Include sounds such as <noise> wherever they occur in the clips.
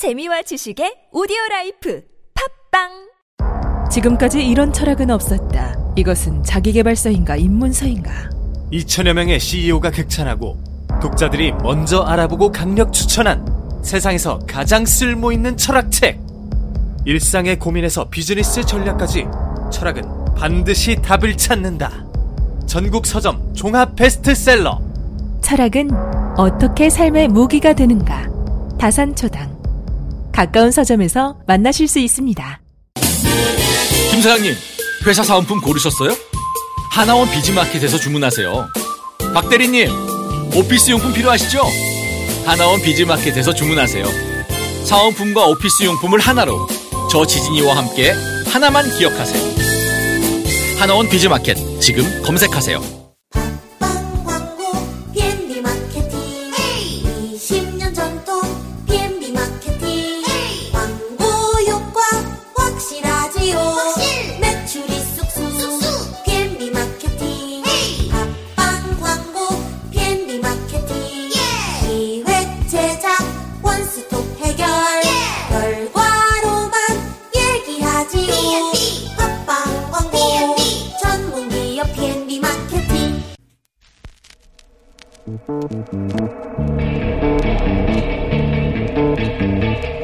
재미와 지식의 오디오 라이프 팟빵 지금까지 이런 철학은 없었다. 이것은 자기개발서인가 입문서인가? 2천여 명의 CEO가 극찬하고 독자들이 먼저 알아보고 강력 추천한 세상에서 가장 쓸모 있는 철학책. 일상의 고민에서 비즈니스 전략까지 철학은 반드시 답을 찾는다. 전국 서점 종합 베스트셀러. 철학은 어떻게 삶의 무기가 되는가? 다산초당. 가까운 서점에서 만나실 수 있습니다. 김 사장님, 회사 사은품 고르셨어요? 하나원 비즈마켓에서 주문하세요. 박 대리님, 오피스 용품 필요하시죠? 하나원 비즈마켓에서 주문하세요. 사은품과 오피스 용품을 하나로 저 지진이와 함께 하나만 기억하세요. 하나원 비즈마켓 지금 검색하세요. Thank you.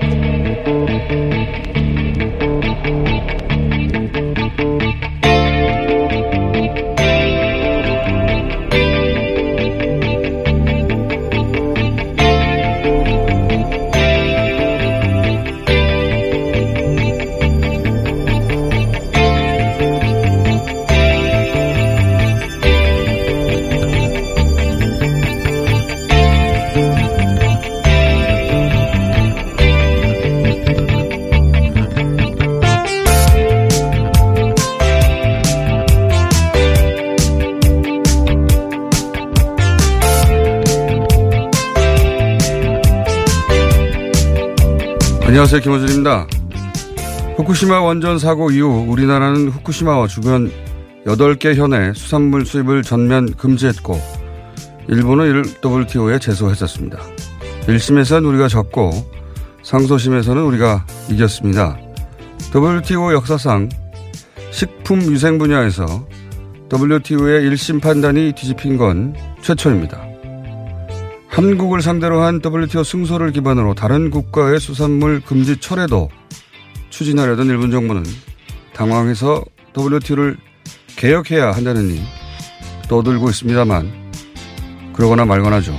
안녕하세요. 김호준입니다. 후쿠시마 원전 사고 이후 우리나라는 후쿠시마와 주변 8개 현의 수산물 수입을 전면 금지했고 일본은 이를 WTO에 제소했었습니다. 1심에서는 우리가 졌고 상소심에서는 우리가 이겼습니다. WTO 역사상 식품 위생 분야에서 WTO의 1심 판단이 뒤집힌 건 최초입니다. 한국을 상대로 한 WTO 승소를 기반으로 다른 국가의 수산물 금지 철회도 추진하려던 일본 정부는 당황해서 WTO를 개혁해야 한다느니 떠들고 있습니다만 그러거나 말거나죠.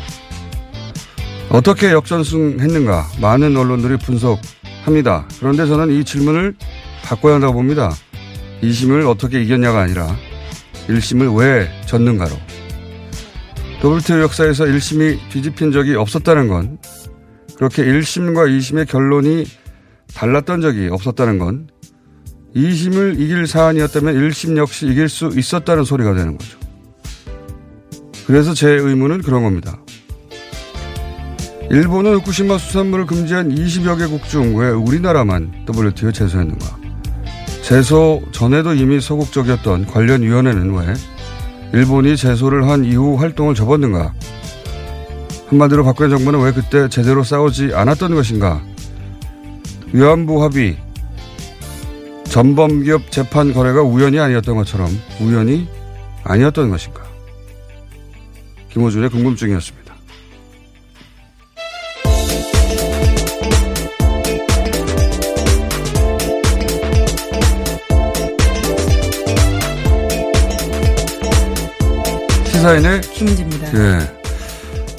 어떻게 역전승했는가 많은 언론들이 분석합니다. 그런데 저는 이 질문을 바꿔야 한다고 봅니다. 2심을 어떻게 이겼냐가 아니라 1심을 왜 졌는가로. WTO 역사에서 1심이 뒤집힌 적이 없었다는 건 그렇게 1심과 2심의 결론이 달랐던 적이 없었다는 건 2심을 이길 사안이었다면 1심 역시 이길 수 있었다는 소리가 되는 거죠. 그래서 제 의문은 그런 겁니다. 일본은 후쿠시마 수산물을 금지한 20여 개국 중 왜 우리나라만 WTO에 제소했는가? 제소 전에도 이미 소극적이었던 관련 위원회는 왜 일본이 제소를 한 이후 활동을 접었는가? 한마디로 박근혜 정부는 왜 그때 제대로 싸우지 않았던 것인가? 위안부 합의, 전범기업 재판 거래가 우연이 아니었던 것처럼 우연이 아니었던 것인가? 김호준의 궁금증이었습니다. 시사인의 김지입니다. 예.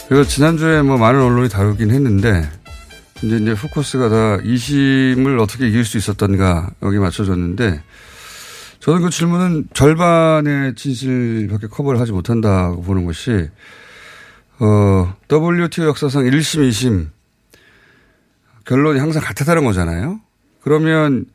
그래서 지난주에 뭐 많은 언론이 다루긴 했는데, 이제 이제 포커스가 다 2심을 어떻게 이길 수 있었던가 여기 맞춰졌는데, 저는 그 질문은 절반의 진실밖에 커버를 하지 못한다고 보는 것이, 어, WTO 역사상 1심, 2심 결론이 항상 같았다는 거잖아요. 그러면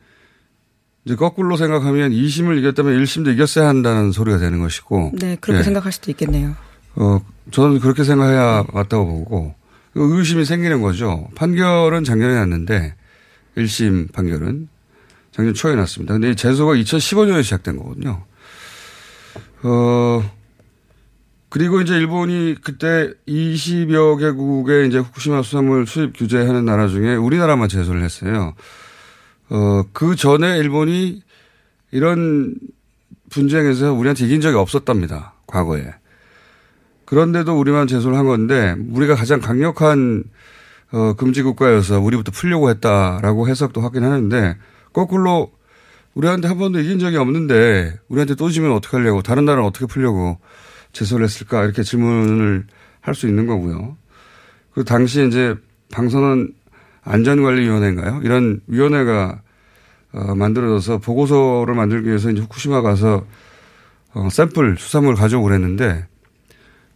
이제 거꾸로 생각하면 2심을 이겼다면 1심도 이겼어야 한다는 소리가 되는 것이고. 네, 그렇게 예. 생각할 수도 있겠네요. 어, 저는 그렇게 생각해야 맞다고 보고, 그 의심이 생기는 거죠. 판결은 작년에 났는데, 1심 판결은 작년 초에 났습니다. 근데 이 제소가 2015년에 시작된 거거든요. 어, 그리고 이제 일본이 그때 20여 개국의 이제 후쿠시마 수산물 수입 규제하는 나라 중에 우리나라만 제소를 했어요. 어, 그 전에 일본이 이런 분쟁에서 우리한테 이긴 적이 없었답니다. 과거에. 그런데도 우리만 제소를 한 건데 우리가 가장 강력한 어, 금지 국가여서 우리부터 풀려고 했다라고 해석도 하긴 하는데 거꾸로 우리한테 한 번도 이긴 적이 없는데 우리한테 또 지면 어떻게 하려고 다른 나라는 어떻게 풀려고 제소를 했을까 이렇게 질문을 할 수 있는 거고요. 그 당시 이제 방선원 안전관리위원회인가요? 이런 위원회가 어, 만들어져서 보고서를 만들기 위해서 이제 후쿠시마 가서 어, 샘플 수산물 가져오고 그랬는데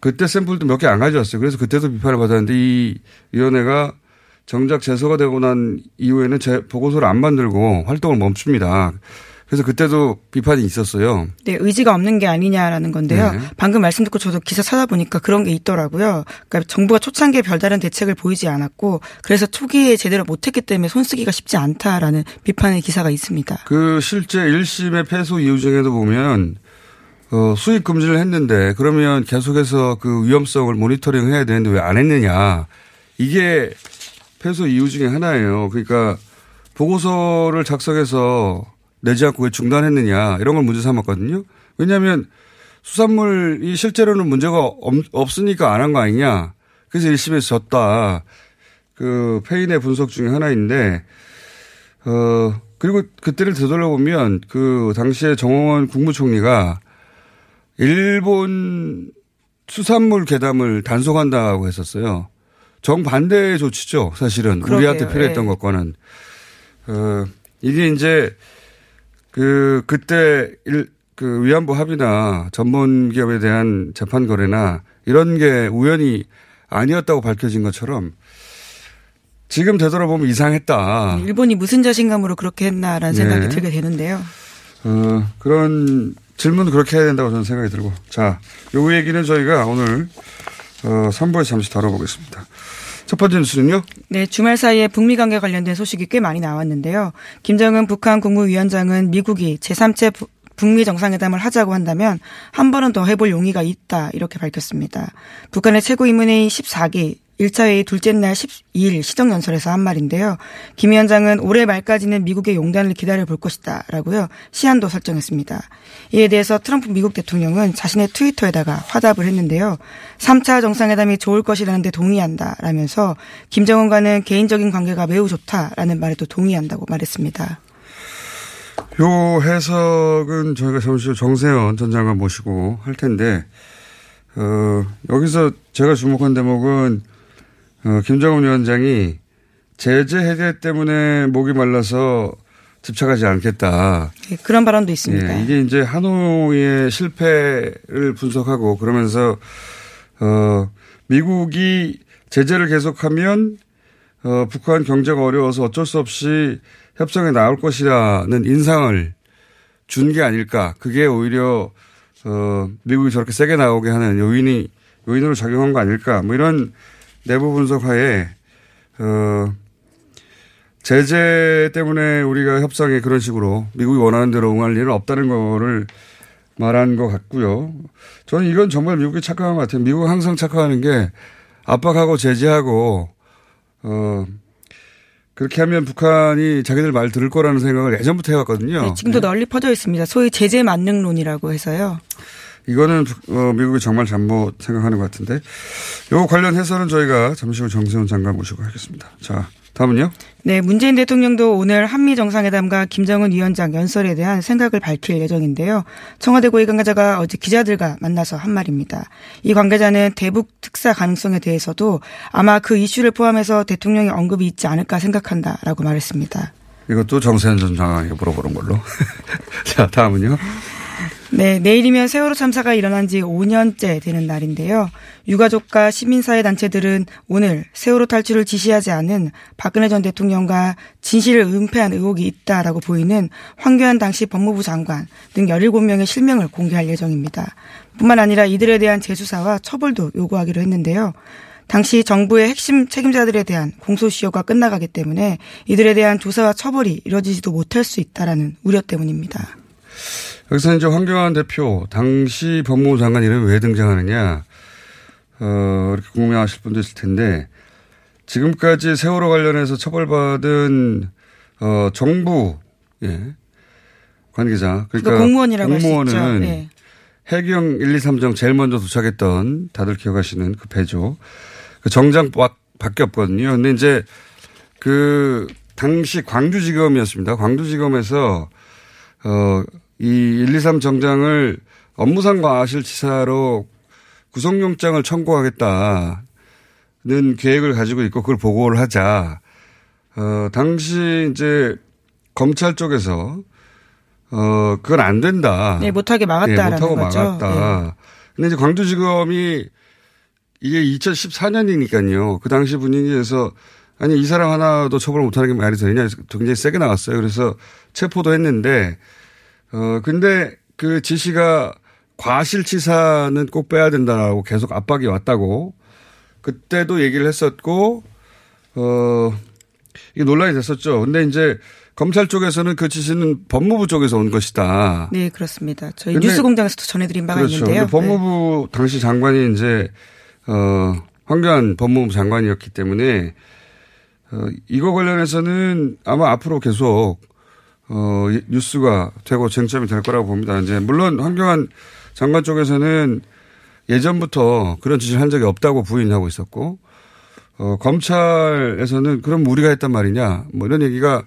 그때 샘플도 몇 개 안 가져왔어요. 그래서 그때도 비판을 받았는데 이 위원회가 정작 제소가 되고 난 이후에는 제 보고서를 안 만들고 활동을 멈춥니다. 그래서 그때도 비판이 있었어요. 네, 의지가 없는 게 아니냐라는 건데요. 네. 방금 말씀 듣고 저도 기사 찾아보니까 그런 게 있더라고요. 그러니까 정부가 초창기에 별다른 대책을 보이지 않았고 그래서 초기에 제대로 못했기 때문에 손쓰기가 쉽지 않다라는 비판의 기사가 있습니다. 그 실제 1심의 패소 이유 중에도 보면 어, 수입 금지를 했는데 그러면 계속해서 그 위험성을 모니터링 해야 되는데 왜 안 했느냐. 이게 패소 이유 중에 하나예요. 그러니까 보고서를 작성해서 내지 않고 왜 중단했느냐 이런 걸 문제 삼았거든요. 왜냐하면 수산물이 실제로는 문제가 없, 없으니까 안 한 거 아니냐. 그래서 1심에서 졌다. 그 페인의 분석 중에 하나인데 어 그리고 그때를 되돌아보면 그 당시에 정홍원 국무총리가 일본 수산물 괴담을 단속한다고 했었어요. 정반대의 조치죠, 사실은. 그러게요. 우리한테 필요했던 예. 것과는. 어, 이게 이제 그, 그때 일, 그 위안부 합의나 전문 기업에 대한 재판 거래나 이런 게 우연히 아니었다고 밝혀진 것처럼 지금 되돌아보면 이상했다. 일본이 무슨 자신감으로 그렇게 했나라는 생각이 네. 들게 되는데요. 어, 그런 질문도 그렇게 해야 된다고 저는 생각이 들고. 자, 요 얘기는 저희가 오늘, 어, 3부에 잠시 다뤄보겠습니다. 첫 번째 뉴스는요? 네, 주말 사이에 북미 관계 관련된 소식이 꽤 많이 나왔는데요. 김정은 북한 국무위원장은 미국이 제3체 부- 북미 정상회담을 하자고 한다면 한 번은 더 해볼 용의가 있다 이렇게 밝혔습니다. 북한의 최고인문회의 14기 1차 회의 둘째 날 12일 시정연설에서 한 말인데요. 김 위원장은 올해 말까지는 미국의 용단을 기다려 볼 것이다 라고요. 시한도 설정했습니다. 이에 대해서 트럼프 미국 대통령은 자신의 트위터에다가 화답을 했는데요. 3차 정상회담이 좋을 것이라는 데 동의한다 라면서 김정은과는 개인적인 관계가 매우 좋다라는 말에도 동의한다고 말했습니다. 요 해석은 저희가 잠시 후 정세현 전 장관 모시고 할 텐데, 어, 여기서 제가 주목한 대목은, 어, 김정은 위원장이 제재 해제 때문에 목이 말라서 집착하지 않겠다. 예, 그런 발언도 있습니다. 예, 이게 이제 하노이의 실패를 분석하고 그러면서 어 미국이 제재를 계속하면 어 북한 경제가 어려워서 어쩔 수 없이 협상에 나올 것이라는 인상을 준 게 아닐까. 그게 오히려 어 미국이 저렇게 세게 나오게 하는 요인이 요인으로 작용한 거 아닐까. 뭐 이런 내부 분석하에 어 제재 때문에 우리가 협상에 그런 식으로 미국이 원하는 대로 응할 일은 없다는 거를 말한 것 같고요. 저는 이건 정말 미국이 착각한 것 같아요. 미국은 항상 착각하는 게 압박하고 제재하고 어 그렇게 하면 북한이 자기들 말 들을 거라는 생각을 예전부터 해왔거든요. 네, 지금도 널리 퍼져 있습니다. 소위 제재 만능론이라고 해서요. 이거는 어, 미국이 정말 잘못 생각하는 것 같은데 요 관련 해설은 저희가 잠시 후 정세훈 장관 모시고 하겠습니다. 자 다음은요. 네, 문재인 대통령도 오늘 한미 정상회담과 김정은 위원장 연설에 대한 생각을 밝힐 예정인데요. 청와대 고위 관계자가 어제 기자들과 만나서 한 말입니다. 이 관계자는 대북 특사 가능성에 대해서도 아마 그 이슈를 포함해서 대통령의 언급이 있지 않을까 생각한다라고 말했습니다. 이것도 정세현 전 장관에게 물어보는 걸로. <laughs> 자 다음은요. 네, 내일이면 세월호 참사가 일어난 지 5년째 되는 날인데요. 유가족과 시민사회 단체들은 오늘 세월호 탈출을 지시하지 않은 박근혜 전 대통령과 진실을 은폐한 의혹이 있다라고 보이는 황교안 당시 법무부 장관 등 17명의 실명을 공개할 예정입니다. 뿐만 아니라 이들에 대한 재수사와 처벌도 요구하기로 했는데요. 당시 정부의 핵심 책임자들에 대한 공소시효가 끝나가기 때문에 이들에 대한 조사와 처벌이 이뤄지지도 못할 수 있다라는 우려 때문입니다. 여기서 이제 황교안 대표, 당시 법무부 장관 이름이 왜 등장하느냐, 어, 이렇게 궁금해하실 분도 있을 텐데, 지금까지 세월호 관련해서 처벌받은, 어, 정부, 예, 관계자. 그러니까 그거 공무원이라고 공무원은. 예. 해경 1, 2, 3정 제일 먼저 도착했던 다들 기억하시는 그 배죠. 그 정장 밖, 밖에 없거든요. 근데 이제 그 당시 광주지검이었습니다. 광주지검에서 어, 이 1, 2, 3 정장을 업무상 과실치사로 구속영장을 청구하겠다는 계획을 가지고 있고 그걸 보고를 하자. 어, 당시 이제 검찰 쪽에서 어, 그건 안 된다. 네, 못하게 막았다라는 예, 못하고 거죠. 네. 막았다. 근데 이제 광주지검이 이게 2014년이니까요. 그 당시 분위기에서 아니 이 사람 하나도 처벌 못하는 게 말이 되냐 굉장히 세게 나왔어요. 그래서 체포도 했는데 어 근데 그 지시가 과실치사는 꼭 빼야 된다라고 계속 압박이 왔다고 그때도 얘기를 했었고 어 이게 논란이 됐었죠. 근데 이제 검찰 쪽에서는 그 지시는 법무부 쪽에서 온 것이다. 네, 그렇습니다. 저희 뉴스공장에서도 전해드린 바가 그렇죠. 있는데요. 법무부 당시 장관이 이제 어 황교안 법무부 장관이었기 때문에 어 이거 관련해서는 아마 앞으로 계속 어 뉴스가 되고 쟁점이 될 거라고 봅니다. 이제 물론 황교안 장관 쪽에서는 예전부터 그런 지시를 한 적이 없다고 부인하고 있었고 어 검찰에서는 그럼 우리가 했단 말이냐 뭐 이런 얘기가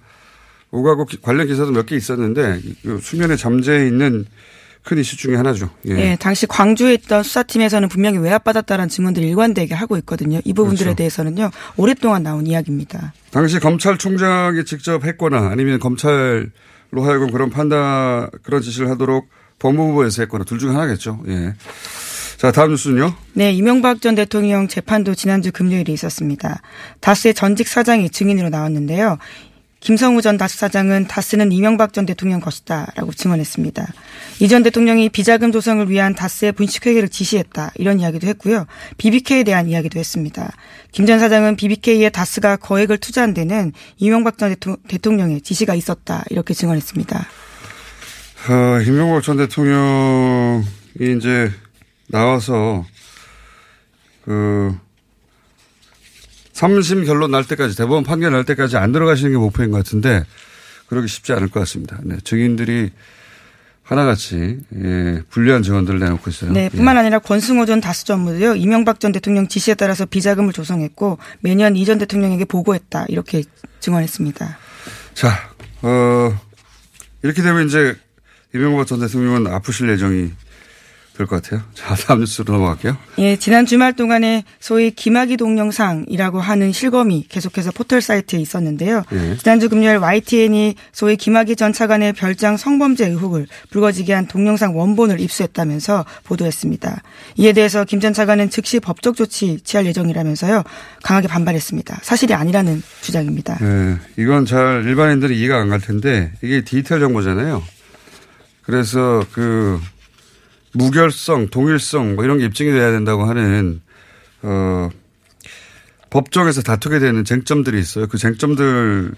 오가고 기- 관련 기사도 몇 개 있었는데 이 수면에 잠재해 있는 큰 이슈 중에 하나죠. 예. 예, 당시 광주에 있던 수사팀에서는 분명히 외압받았다는 증언들이 일관되게 하고 있거든요. 이 부분들에 그렇죠. 대해서는요, 오랫동안 나온 이야기입니다. 당시 검찰총장이 직접 했거나 아니면 검찰로 하여금 그런 판단, 그런 지시를 하도록 법무부에서 했거나 둘 중 하나겠죠. 예. 자, 다음 뉴스는요. 네, 이명박 전 대통령 재판도 지난주 금요일에 있었습니다. 다스의 전직 사장이 증인으로 나왔는데요. 김성우 전 다스 사장은 다스는 이명박 전 대통령 것이다라고 증언했습니다. 이전 대통령이 비자금 조성을 위한 다스의 분식회계를 지시했다 이런 이야기도 했고요. BBK에 대한 이야기도 했습니다. 김 전 사장은 BBK에 다스가 거액을 투자한 데는 이명박 전 대통- 대통령의 지시가 있었다 이렇게 증언했습니다. 어, 김명박 전 대통령이 이제 나와서 그 3심 결론 날 때까지 대법원 판결 날 때까지 안 들어가시는 게 목표인 것 같은데 그러기 쉽지 않을 것 같습니다. 네, 증인들이 하나같이 예, 불리한 증언들을 내놓고 있어요. 네, 예. 뿐만 아니라 권승호 전 다스 전무도요. 이명박 전 대통령 지시에 따라서 비자금을 조성했고 매년 이 전 대통령에게 보고했다 이렇게 증언했습니다. 자, 어, 이렇게 되면 이제 이명박 전 대통령은 아프실 예정이 될것 같아요. 자, <laughs> 다음 뉴스로 넘어갈게요. 예, 지난 주말 동안에 소위 김학의 동영상이라고 하는 실검이 계속해서 포털 사이트에 있었는데요. 예. 지난주 금요일 YTN이 소위 김학의 전 차관의 별장 성범죄 의혹을 불거지게 한 동영상 원본을 입수했다면서 보도했습니다. 이에 대해서 김 전 차관은 즉시 법적 조치 취할 예정이라면서요. 강하게 반발했습니다. 사실이 아니라는 주장입니다. 네, 이건 잘 일반인들이 이해가 안 갈 텐데 이게 디지털 정보잖아요. 그래서 그 무결성, 동일성 뭐 이런 게 입증이 돼야 된다고 하는 어 법정에서 다투게 되는 쟁점들이 있어요. 그 쟁점들의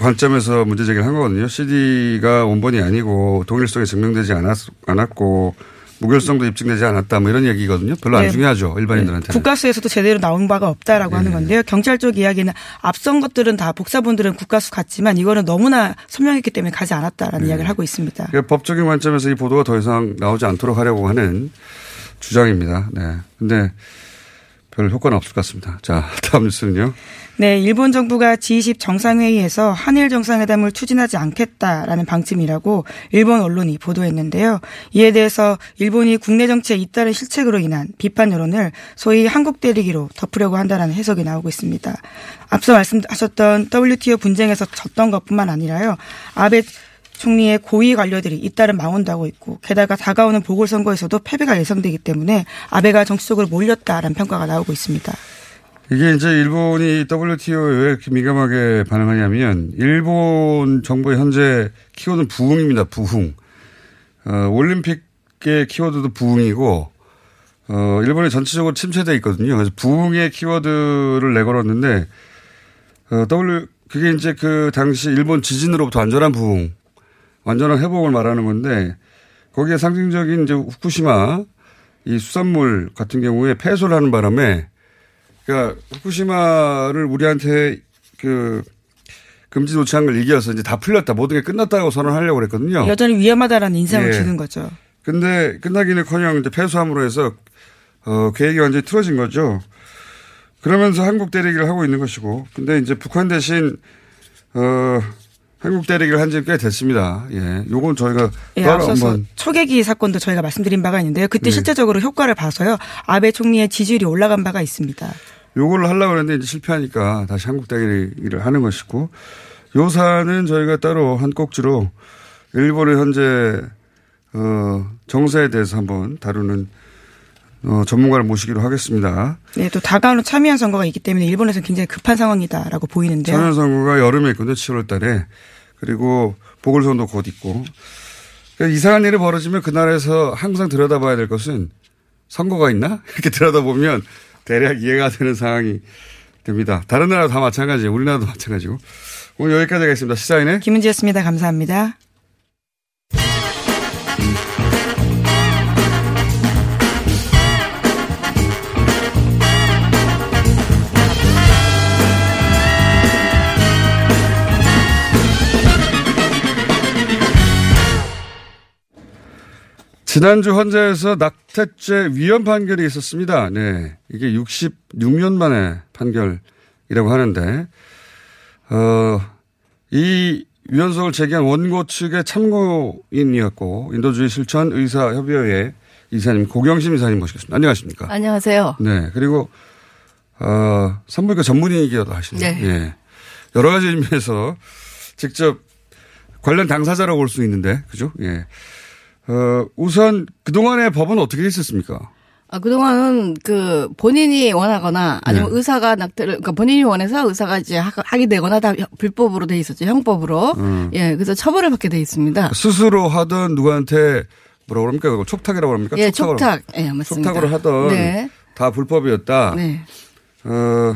관점에서 문제 제기를 한 거거든요. CD가 원본이 아니고 동일성이 증명되지 않았, 않았고 무결성도 입증되지 않았다 뭐 이런 얘기거든요. 별로 안 네. 중요하죠. 일반인들한테는. 국가수에서도 제대로 나온 바가 없다라고 하는 건데요. 경찰 쪽 이야기는 앞선 것들은 다 복사본들은 국가수 같지만 이거는 너무나 선명했기 때문에 가지 않았다라는 이야기를 하고 있습니다. 그러니까 법적인 관점에서 이 보도가 더 이상 나오지 않도록 하려고 하는 주장입니다. 네. 근데 별 효과는 없을 것 같습니다. 자, <laughs> 다음 뉴스는요. 네, 일본 정부가 G20 정상회의에서 한일 정상회담을 추진하지 않겠다라는 방침이라고 일본 언론이 보도했는데요. 이에 대해서 일본이 국내 정치에 잇따른 실책으로 인한 비판 여론을 소위 한국 때리기로 덮으려고 한다라는 해석이 나오고 있습니다. 앞서 말씀하셨던 WTO 분쟁에서 졌던 것뿐만 아니라요. 아베 총리의 고위 관료들이 잇따른 하고 있고 게다가 다가오는 보궐선거에서도 패배가 예상되기 때문에 아베가 정치적으로 몰렸다라는 평가가 나오고 있습니다. 이게 이제 일본이 WTO에 왜 이렇게 민감하게 반응하냐면 일본 정부의 현재 키워드는 부흥입니다. 부흥. 어, 올림픽의 키워드도 부흥이고 어, 일본이 전체적으로 침체돼 있거든요. 그래서 부흥의 키워드를 내걸었는데 어, W 그게 이제 그 당시 일본 지진으로부터 안전한 부흥 완전한 회복을 말하는 건데 거기에 상징적인 이제 후쿠시마 이 수산물 같은 경우에 폐소를 하는 바람에 그러니까 후쿠시마를 우리한테 그 금지 조치한 걸 이겨서 이제 다 풀렸다 모든 게 끝났다고 선언하려고 그랬거든요. 여전히 위험하다라는 인상을 예. 주는 거죠. 근데 끝나기는커녕 이제 패소함으로 해서 어 계획이 완전히 틀어진 거죠. 그러면서 한국 대리기를 하고 있는 것이고, 근데 이제 북한 대신 어 한국 대리기를 한 지 꽤 됐습니다. 예, 요건 저희가 예, 따로 한번 초계기 사건도 저희가 말씀드린 바가 있는데요. 그때 네. 실제적으로 효과를 봐서요. 아베 총리의 지지율이 올라간 바가 있습니다. 요걸 하려고 했는데 이제 실패하니까 다시 한국 대리기를 하는 것이고, 요 사안은 저희가 따로 한 꼭지로 일본의 현재 어 정세에 대해서 한번 다루는 어 전문가를 모시기로 하겠습니다. 네, 또 다가오는 참여한 선거가 있기 때문에 일본에서는 굉장히 급한 상황이다라고 보이는데요. 참여 선거가 여름에 있거든요. 7월 달에. 그리고 보궐선도 곧 있고. 그러니까 이상한 일이 벌어지면 그 나라에서 항상 들여다봐야 될 것은 선거가 있나? <laughs> 이렇게 들여다보면 대략 이해가 되는 상황이 됩니다. 다른 나라 다 마찬가지예요. 우리나라도 마찬가지고. 오늘 여기까지 하겠습니다. 시사인의 김은지였습니다. 감사합니다. 지난주 헌재에서 낙태죄 위헌 판결이 있었습니다. 네. 이게 66년 만에 판결이라고 하는데, 어, 이 위헌석을 제기한 원고 측의 참고인이었고, 인도주의 실천 의사협의회 이사님, 고경심 이사님 모시겠습니다. 안녕하십니까. 안녕하세요. 네. 그리고, 어, 산부인과 전문의이기도 하시네요. 네. 예. 여러 가지 의미에서 직접 관련 당사자라고 볼 수 있는데, 그죠? 예. 어, 우선 그동안의 법은 어떻게 있었습니까? 아, 그동안은 그 본인이 원하거나 아니면 네. 의사가 낙태를, 그러니까 본인이 원해서 의사가 이제 하- 하게 되거나 다 불법으로 돼 있었죠. 형법으로. 음. 예, 그래서 처벌을 받게 돼 있습니다. 스스로 하던 누구한테 뭐라 그럽니까? 그걸 촉탁이라고 합니까? 예, 촉탁. 예, 맞습니다. 촉탁으로 하던 네. 다 불법이었다. 네. 어,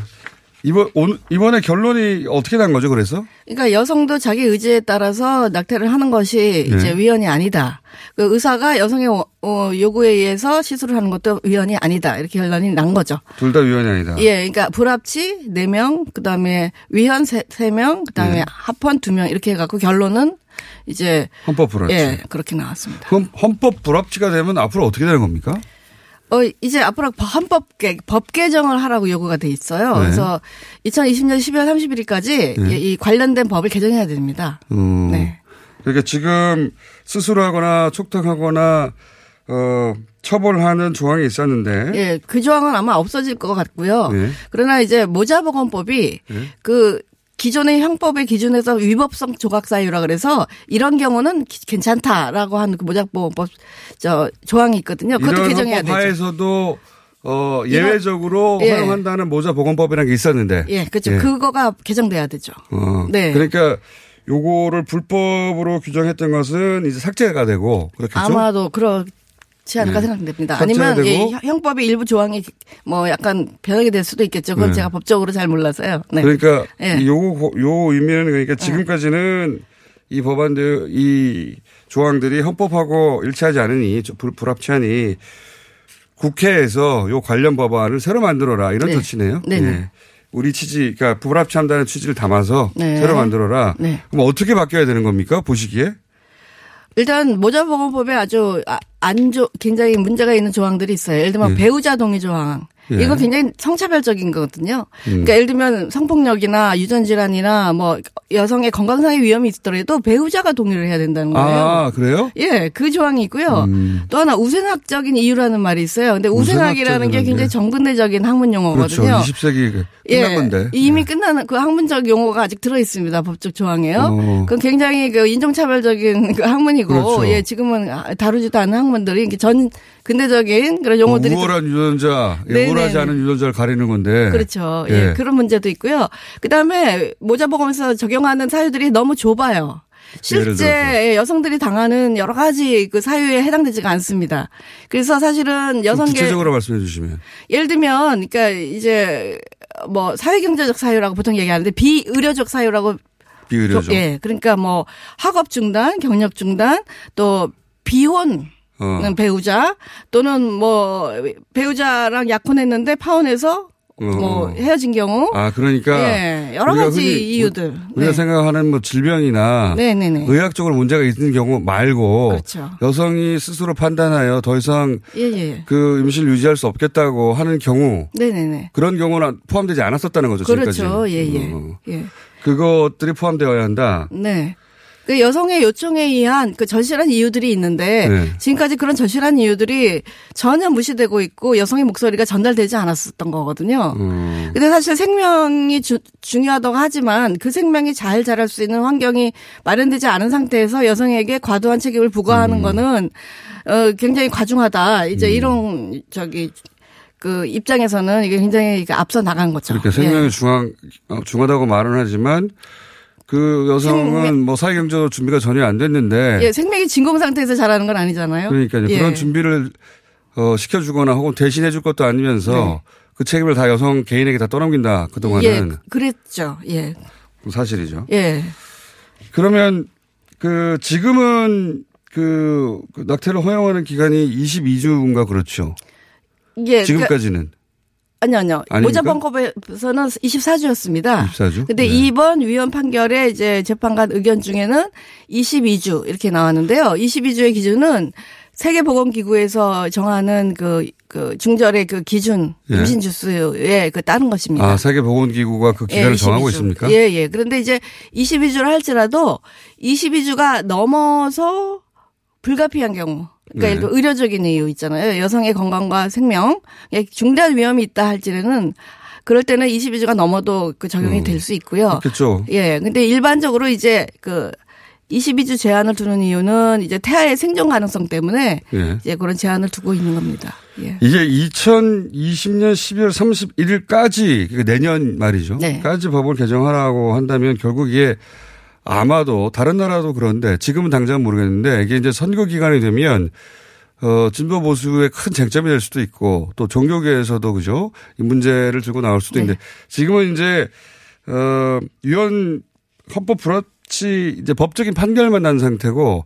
이번, 온- 이번에 결론이 어떻게 난 거죠, 그래서? 그러니까 여성도 자기 의지에 따라서 낙태를 하는 것이 네. 이제 위헌이 아니다. 그 의사가 여성의 어, 어, 요구에 의해서 시술을 하는 것도 위헌이 아니다. 이렇게 결론이 난 거죠. 둘 다 위헌이 아니다. 예, 그러니까 불합치 4명, 그다음에 위헌 3명, 그다음에 네. 합헌 2명 이렇게 해 갖고 결론은 이제 헌법 불합치. 예, 그렇게 나왔습니다. 그럼 헌법 불합치가 되면 앞으로 어떻게 되는 겁니까? 어, 이제 앞으로 헌법 개, 법 개정을 하라고 요구가 돼 있어요. 네. 그래서 2020년 12월 31일까지 네. 이 관련된 법을 개정해야 됩니다. 음. 네. 그러니까 지금 스스로 하거나 촉탁하거나 어, 처벌하는 조항이 있었는데. 예, 그 조항은 아마 없어질 것 같고요. 네. 그러나 이제 모자보건법이 네. 그 기존의 형법의 기준에서 위법성 조각 사유라 그래서 이런 경우는 기- 괜찮다라고 하는 그 모자보건법 저 조항이 있거든요. 그것도 이런 개정해야 되죠. 하에서도 어, 이런- 예외적으로 예. 허용한다는 모자 보건법이라는 게 있었는데. 예, 그렇죠. 예. 그거가 개정돼야 되죠. 어, 네. 그러니까 요거를 불법으로 규정했던 것은 이제 삭제가 되고 그렇겠죠. 아마도 그렇 지 않을까 네. 생각됩니다. 아니면. 예, 형법의 일부 조항이 뭐 약간 변하게 될 수도 있겠죠. 그건 네. 제가 법적으로 잘 몰라서요. 네. 그러니까 예. 요, 요 의미는 그러니까 지금까지는 이 법안들, 이 조항들이 헌법하고 일치하지 않으니, 좀 불, 불합치하니 국회에서 요 관련 법안을 새로 만들어라 이런 네. 조치네요. 네네. 예. 우리 취지, 그러니까 불합치한다는 취지를 담아서 네. 새로 만들어라. 네. 그럼 어떻게 바뀌어야 되는 겁니까? 보시기에? 일단 모자보건법에 아주 아- 안 좋, 굉장히 문제가 있는 조항들이 있어요. 예를 들면 예. 배우자 동의 조항. 예. 이거 굉장히 성차별적인 거거든요. 음. 그러니까 예를 들면 성폭력이나 유전질환이나 뭐 여성의 건강상의 위험이 있더라도 배우자가 동의를 해야 된다는 거예요. 아, 그래요? 예, 그 조항이 있고요. 음. 또 하나 우생학적인 이유라는 말이 있어요. 근데 우생학이라는 게 굉장히 게. 정근대적인 학문 그렇죠. 용어거든요. 20세기 끝난 예, 건데. 이미 예. 끝나는 그 학문적 용어가 아직 들어 있습니다. 법적 조항에요. 어. 그건 굉장히 그 인종차별적인 그 학문이고, 그렇죠. 예, 지금은 다루지도 않은 학문들이 전 근대적인 그런 뭐 용어들이 우월한 유전자, 예. 우월하지 않은 유전자를 가리는 건데. 그렇죠. 예, 그런 문제도 있고요. 그 다음에 모자 보험에서 적용하는 사유들이 너무 좁아요. 실제 여성들이 당하는 여러 가지 그 사유에 해당되지가 않습니다. 그래서 사실은 좀 여성계 구체적으로 말씀해 주시면. 예를 들면 그러니까 이제 뭐 사회경제적 사유라고 보통 얘기하는데 비의료적 사유라고 비의료죠. 예. 그러니까 뭐 학업 중단, 경력 중단, 또 비혼 어. 배우자 또는 뭐 배우자랑 약혼했는데 파혼해서 뭐 어. 헤어진 경우 아 그러니까 예, 여러 가지 흔히 이유들. 우리가 네. 생각하는 뭐 질병이나 네네네. 의학적으로 문제가 있는 경우 말고 그렇죠. 여성이 스스로 판단하여 더 이상 예, 예. 그 임신을 유지할 수 없겠다고 하는 경우 네네네. 그런 경우는 포함되지 않았었다는 거죠. 지금까지. 그렇죠. 예, 예. 어. 예. 그것들이 포함되어야 한다. 네. 그 여성의 요청에 의한 그 절실한 이유들이 있는데 네. 지금까지 그런 절실한 이유들이 전혀 무시되고 있고 여성의 목소리가 전달되지 않았었던 거거든요. 음. 근데 사실 생명이 주- 중요하다고 하지만 그 생명이 잘 자랄 수 있는 환경이 마련되지 않은 상태에서 여성에게 과도한 책임을 음. 부과하는 거는 어 굉장히 과중하다. 이제 이런 저기 그 입장에서는 이게 굉장히 앞서 나간 거죠. 그러니까 생명이 예. 중앙 어, 중하다고 말은 하지만 그 여성은 생명- 뭐 사회경제로 준비가 전혀 안 됐는데 예, 생명이 진공 상태에서 자라는 건 아니잖아요. 그러니까요. 예. 그런 준비를 어, 시켜주거나 혹은 대신해 줄 것도 아니면서 네. 그 책임을 다 여성 개인에게 다 떠넘긴다. 예, 그동안은 그- 그랬죠. 예. 사실이죠. 예. 그러면 그 지금은 그, 그 낙태를 허용하는 기간이 22주인가 그렇죠. 예. 그러니까- 지금까지는 아니요, 아니요. 아닙니까? 모자방법에서는 24주였습니다. 24주. 근데 네. 이번 위원 판결에 이제 재판관 의견 중에는 22주 이렇게 나왔는데요. 22주의 기준은 세계보건기구에서 정하는 그, 그 중절의 그 기준 예. 임신 주수에 그 따른 것입니다. 아 세계보건기구가 그 기간을 예, 정하고 22주. 있습니까? 예, 예. 그런데 이제 22주를 할지라도 22주가 넘어서 불가피한 경우. 그러니까 네. 예를 들어 의료적인 이유 있잖아요. 여성의 건강과 생명, 에 중대한 위험이 있다 할지는 그럴 때는 22주가 넘어도 그 적용이 음. 될수 있고요. 그렇겠죠. 예. 근데 일반적으로 이제 그 22주 제한을 두는 이유는 이제 태아의 생존 가능성 때문에 예. 이제 그런 제한을 두고 있는 겁니다. 예. 이게 2020년 12월 31일까지 그러니까 내년 말이죠. 네. 까지 법을 개정하라고 한다면 결국 이게 아마도 다른 나라도 그런데 지금은 당장 모르겠는데 이게 이제 선거 기간이 되면 어 진보 보수의 큰 쟁점이 될 수도 있고 또 종교계에서도 그죠 이 문제를 들고 나올 수도 네. 있는데 지금은 이제 어 위원 헌법 불합치 이제 법적인 판결만 난 상태고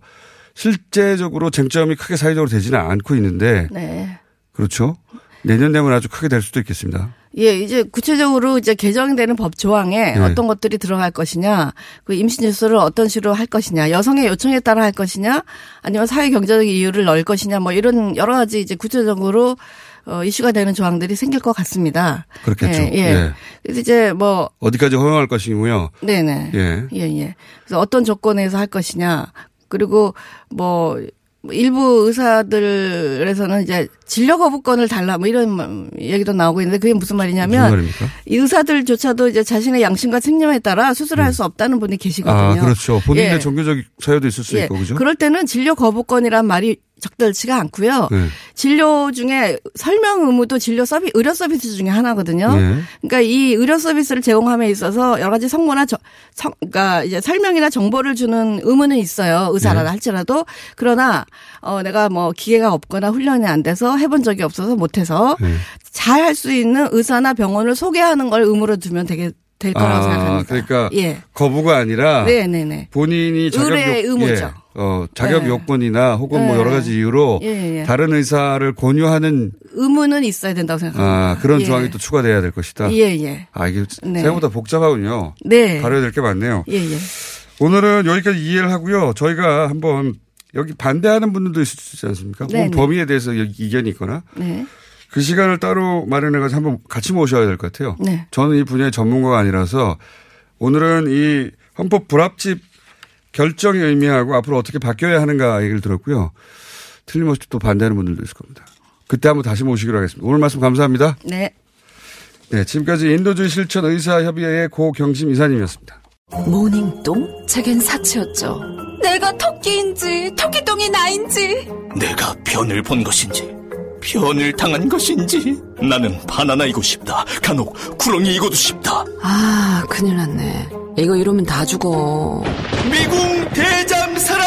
실제적으로 쟁점이 크게 사회적으로 되지는 않고 있는데 네. 그렇죠. 내년 되면 아주 크게 될 수도 있겠습니다. 예, 이제 구체적으로 이제 개정되는 법 조항에 네. 어떤 것들이 들어갈 것이냐, 그 임신 주수를 어떤 식으로 할 것이냐, 여성의 요청에 따라 할 것이냐, 아니면 사회 경제적 이유를 넣을 것이냐, 뭐 이런 여러 가지 이제 구체적으로 어, 이슈가 되는 조항들이 생길 것 같습니다. 그렇겠죠. 예, 예. 예. 그래서 이제 뭐, 어디까지 허용할 것이고요. 네네. 예. 예, 예. 그래서 어떤 조건에서 할 것이냐, 그리고 뭐, 일부 의사들에서는 이제 진료 거부권을 달라 뭐 이런 얘기도 나오고 있는데 그게 무슨 말이냐면 무슨 의사들조차도 이제 자신의 양심과 생명에 따라 수술을 할 수 없다는 분이 계시거든요. 아, 그렇죠. 본인의 예. 종교적 사유도 있을 수 예. 있고, 그죠? 그럴 때는 진료 거부권이란 말이 적절치가 않고요. 네. 진료 중에 설명 의무도 진료 서비 의료 서비스 중에 하나거든요. 네. 그러니까 이 의료 서비스를 제공함에 있어서 여러 가지 성모나 저, 성, 그러니까 이제 설명이나 정보를 주는 의무는 있어요. 의사라 네. 할지라도 그러나 어 내가 뭐 기회가 없거나 훈련이 안 돼서 해본 적이 없어서 못해서 네. 잘할 수 있는 의사나 병원을 소개하는 걸 의무로 두면 되게 될 거라고 아, 생각합니다. 그러니까 예, 거부가 아니라 네, 네, 네. 본인이 자격 의뢰의 요- 의무죠. 예. 어, 자격 네. 요건이나 혹은 뭐 네. 여러 가지 이유로 예, 예. 다른 의사를 권유하는 의무는 있어야 된다고 생각합니다. 아, 그런 예. 조항이 또 추가돼야 될 것이다. 예, 예. 아, 이게 네. 생각보다 복잡하군요. 네. 다뤄야 될 게 많네요. 예, 예. 오늘은 여기까지 이해를 하고요. 저희가 한번 여기 반대하는 분들도 있을 수 있지 않습니까? 혹은 네네. 범위에 대해서 여기 이견이 있거나 네. 그 시간을 따로 마련해가지고 한번 같이 모셔야 될 것 같아요. 네. 저는 이 분야의 전문가가 아니라서 오늘은 이 헌법 불합집 결정이 의미하고 앞으로 어떻게 바뀌어야 하는가 얘기를 들었고요. 틀림없이 또 반대하는 분들도 있을 겁니다. 그때 한번 다시 모시기로 하겠습니다. 오늘 말씀 감사합니다. 네. 네, 지금까지 인도주의 실천 의사협의회의 고경심 이사님이었습니다. 모닝똥? 제겐 사치였죠. 내가 토끼인지 토끼똥이 나인지 내가 변을 본 것인지 변을 당한 것인지 나는 바나나이고 싶다 간혹 구렁이이고도 싶다 아, 큰일 났네. 이거 이러면 다 죽어. 미궁 대장사랑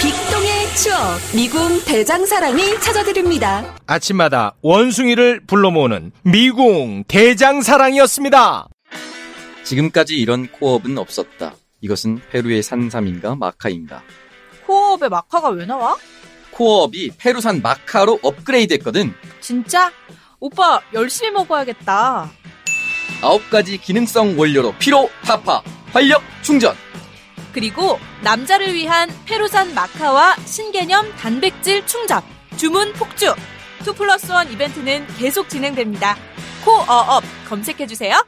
빅동의 추억 미궁 대장사랑이 찾아드립니다. 아침마다 원숭이를 불러 모으는 미궁 대장사랑이었습니다. 지금까지 이런 코업은 없었다. 이것은 페루의 산삼인가 마카인가? 코어업에 마카가 왜 나와? 코어업이 페루산 마카로 업그레이드 했거든. 진짜? 오빠 열심히 먹어야겠다. 아홉 가지 기능성 원료로 피로, 타파, 활력, 충전. 그리고 남자를 위한 페루산 마카와 신개념 단백질 충전, 주문 폭주. 2 플러스 1 이벤트는 계속 진행됩니다. 코어업 검색해주세요.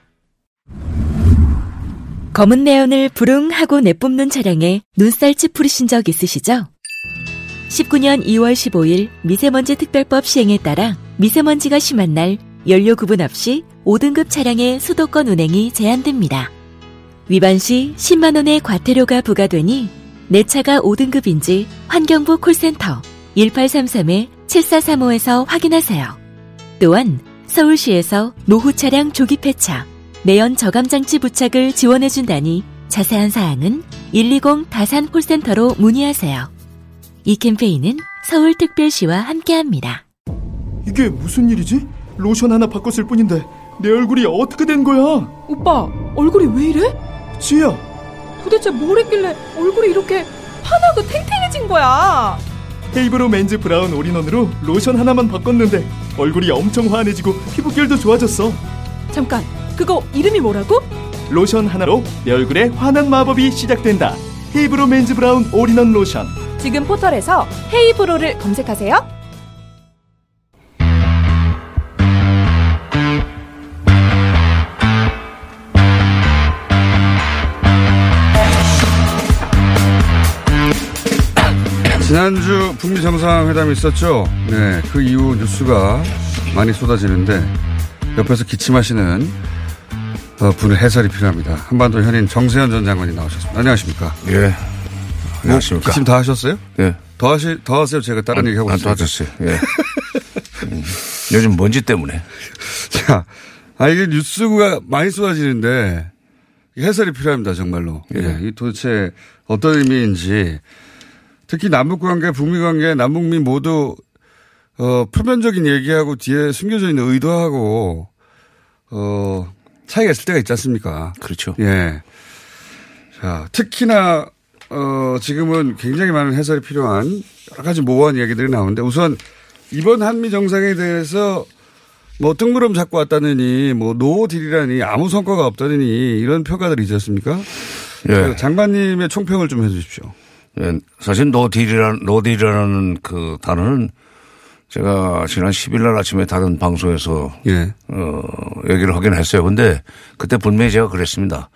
검은 내연을 부릉하고 내뿜는 차량에 눈살 찌푸리신 적 있으시죠? 19년 2월 15일 미세먼지 특별법 시행에 따라 미세먼지가 심한 날 연료 구분 없이 5등급 차량의 수도권 운행이 제한됩니다. 위반 시 10만원의 과태료가 부과되니 내 차가 5등급인지 환경부 콜센터 1833-7435에서 확인하세요. 또한 서울시에서 노후 차량 조기 폐차, 내연 저감장치 부착을 지원해준다니 자세한 사항은 120 다산 콜센터로 문의하세요. 이 캠페인은 서울특별시와 함께합니다. 이게 무슨 일이지? 로션 하나 바꿨을 뿐인데 내 얼굴이 어떻게 된 거야? 오빠 얼굴이 왜 이래? 지야 도대체 뭘 했길래 얼굴이 이렇게 환하고 탱탱해진 거야? 헤이브로 맨즈 브라운 올인원으로 로션 하나만 바꿨는데 얼굴이 엄청 환해지고 피부결도 좋아졌어. 잠깐 그거 이름이 뭐라고? 로션 하나로 내 얼굴에 환한 마법이 시작된다. 헤이브로 맨즈 브라운 올인원 로션. 지금 포털에서 헤이브로를 검색하세요. 지난주 북미 정상회담이 있었죠. 네, 그 이후 뉴스가 많이 쏟아지는데 옆에서 기침하시는 어, 분의 해설이 필요합니다. 한반도 현인 정세현 전 장관이 나오셨습니다. 안녕하십니까? 예. 안녕하십니까? 기침 다 하셨어요? 예. 더 하시, 더 하세요. 제가 다른 안, 얘기 하고 안 있어요. 도와줬어요. 예. <laughs> 음, 요즘 먼지 때문에. 자, 아, 이게 뉴스가 많이 쏟아지는데 해설이 필요합니다. 정말로. 예. 이 도대체 어떤 의미인지 특히 남북 관계, 북미 관계, 남북미 모두 어, 표면적인 얘기하고 뒤에 숨겨져 있는 의도하고 어, 차이가 있을 때가 있지 않습니까? 그렇죠. 예. 자, 특히나 어, 지금은 굉장히 많은 해설이 필요한 여러 가지 모호한 이야기들이 나오는데 우선 이번 한미 정상에 대해서 뭐 뜬구름 잡고 왔다느니 뭐 노딜이라니 아무 성과가 없다느니 이런 평가들이 있었습니까? 예. 그 장관님의 총평을 좀 해 주십시오. 예, 사실 노딜이라는, 노딜이라는 그 단어는 제가 지난 10일 날 아침에 다른 방송에서 예. 어, 얘기를 하긴 했어요. 근데 그때 분명히 제가 그랬습니다.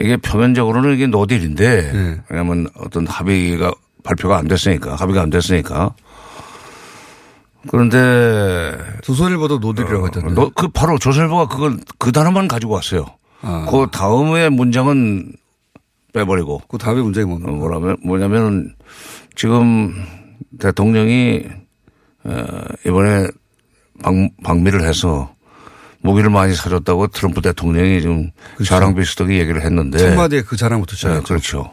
이게 표면적으로는 이게 no deal인데 예. 왜냐하면 어떤 합의가 발표가 안 됐으니까 합의가 안 됐으니까 그런데 조선일보도 no deal이라고 했던데. 노- 그 바로 조선일보가 그걸 그 단어만 가지고 왔어요. 아. 그 다음에 문장은 빼버리고. 그 다음에 문장이 뭡니까? 뭐라면 뭐냐면 지금 대통령이 어, 이번에 방, 방미를 해서 무기를 많이 사줬다고 트럼프 대통령이 지금 자랑 비슷하게 얘기를 했는데. 첫 마디에 그 자랑부터 네, 시작했죠. 그렇죠.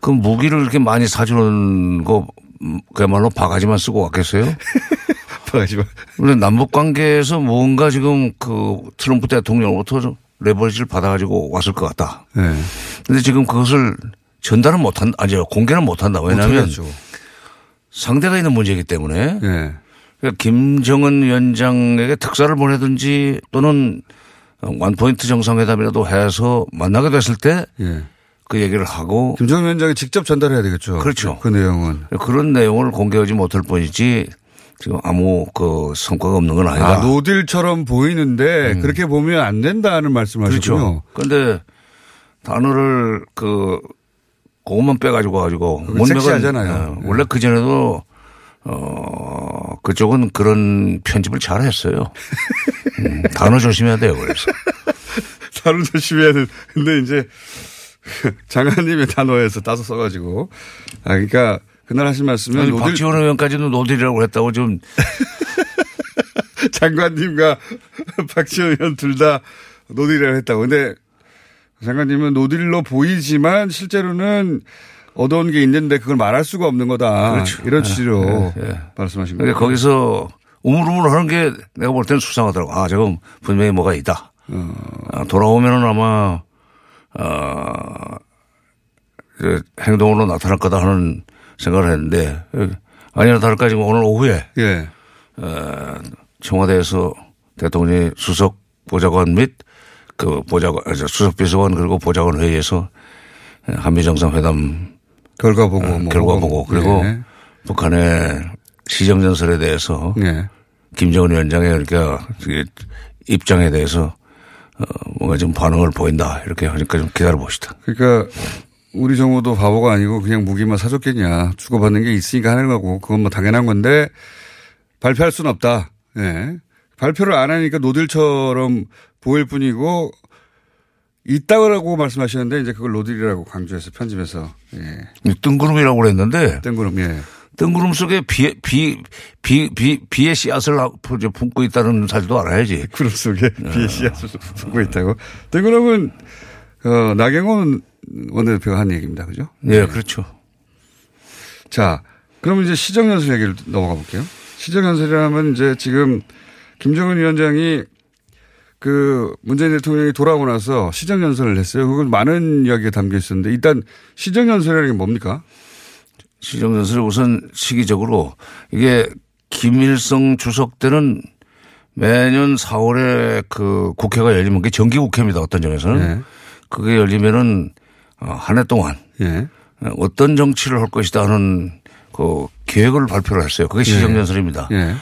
그 무기를 이렇게 많이 사주는 거 음, 그야말로 바가지만 쓰고 왔겠어요? <laughs> 바가지만. 근데 남북 관계에서 뭔가 지금 그 트럼프 대통령으로부터 좀 레버리지를 받아가지고 왔을 것 같다. 네. 근데 지금 그것을 전달은 못한, 아니요, 공개는 못한다. 왜냐하면. 상대가 있는 문제이기 때문에. 네. 그러니까 김정은 위원장에게 특사를 보내든지 또는 원포인트 정상회담이라도 해서 만나게 됐을 때그 예. 얘기를 하고 김정은 위원장이 직접 전달해야 되겠죠. 그렇죠. 그 내용은. 그런 내용을 공개하지 못할 뿐이지 지금 아무 그 성과가 없는 건 아니다. 아, 노딜처럼 보이는데 그렇게 보면 안 된다는. 음. 그렇죠. 그런데 단어를 그 그것만 빼가지고 가지고 그거 섹시하잖아요. 어, 원래 그 전에도 어 그쪽은 그런 편집을 잘 했어요. 음, 단어 조심해야 돼요. 그래서 <laughs> 단어 조심해야 돼. 근데 이제 장관님의 단어에서 따서 써가지고 아 그러니까 그날 하신 말씀은 아니, no deal 박지원 의원까지는 no deal이라고 했다고 좀 <laughs> 장관님과 박지원 의원 둘 다 no deal이라고 했다고. 근데 장관님은 no deal로 보이지만 실제로는 얻어온 게 있는데 그걸 말할 수가 없는 거다. 그렇죠. 이런 취지로 예, 예. 말씀하신 근데 거예요. 거기서 우물우물 하는 게 내가 볼 때는 수상하더라고. 아, 저건 분명히 뭐가 있다. 어. 아, 돌아오면은 아마 어, 행동으로 나타날 거다 하는 생각을 했는데 아니나 다를까 지금 오늘 오후에 예. 어, 청와대에서 대통령이 수석 보좌관 및 그 보좌관 수석 비서관 그리고 보좌관 회의에서 한미 정상회담 결과 보고 어, 뭐 결과 보고. 보고 그리고 예. 북한의 시정 전설에 대해서 예. 김정은 위원장의 그러니까 그 입장에 대해서 어, 뭔가 좀 반응을 보인다 이렇게 하니까 좀 기다려 봅시다. 그러니까 우리 정부도 바보가 아니고 그냥 무기만 사줬겠냐. 주고받는 게 있으니까 하는 거고 그건 뭐 당연한 건데 발표할 수는 없다. 예. 발표를 안 하니까 노들처럼 보일 뿐이고 있다고 말씀하시는데 이제 그걸 노들이라고 강조해서 편집해서 예. 뜬구름이라고 그랬는데 뜬구름 예. 뜬구름 속에 비, 비, 비, 비, 비의 씨앗을 품고 있다는 사실도 알아야지. 구름 속에 비의 씨앗을 품고 있다고. 뜬구름은 어, 나경원 원내대표가 한 얘기입니다. 그죠? 예, 그렇죠. 자, 그럼 이제 시정연설 얘기를 넘어가 볼게요. 시정연설이라면 이제 지금 김정은 위원장이 그 문재인 대통령이 돌아오고 나서 시정연설을 했어요. 그건 많은 이야기가 담겨 있었는데 일단 시정연설이라는 게 뭡니까? 시정연설이 우선 시기적으로 이게 김일성 주석 때는 매년 4월에 그 국회가 열리면 그게 정기 국회입니다. 어떤 점에서는. 네. 그게 열리면은 한 해 동안 예. 어떤 정치를 할 것이다 하는 그 계획을 발표를 했어요. 그게 시정연설입니다. 예.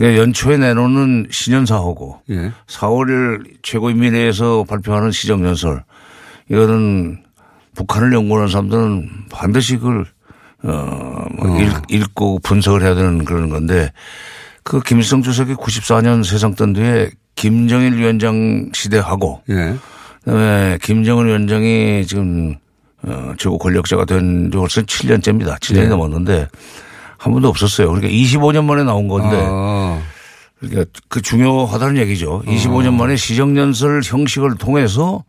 그러니까 연초에 내놓는 신년사하고 예. 4월 최고인민회에서 발표하는 시정연설 이거는 북한을 연구하는 사람들은 반드시 그걸 어, 뭐 읽, 읽고 분석을 해야 되는 그런 건데 그 김일성 주석이 94년 세상 뜬 뒤에 김정일 위원장 시대하고 예. 그다음에 김정은 위원장이 지금 어, 최고 권력자가 된 지 벌써 7년째입니다. 7년이 예. 넘었는데 한 번도 없었어요. 그러니까 25년 만에 나온 건데 아. 그러니까 그 중요하다는 얘기죠. 25년 만에 시정연설 형식을 통해서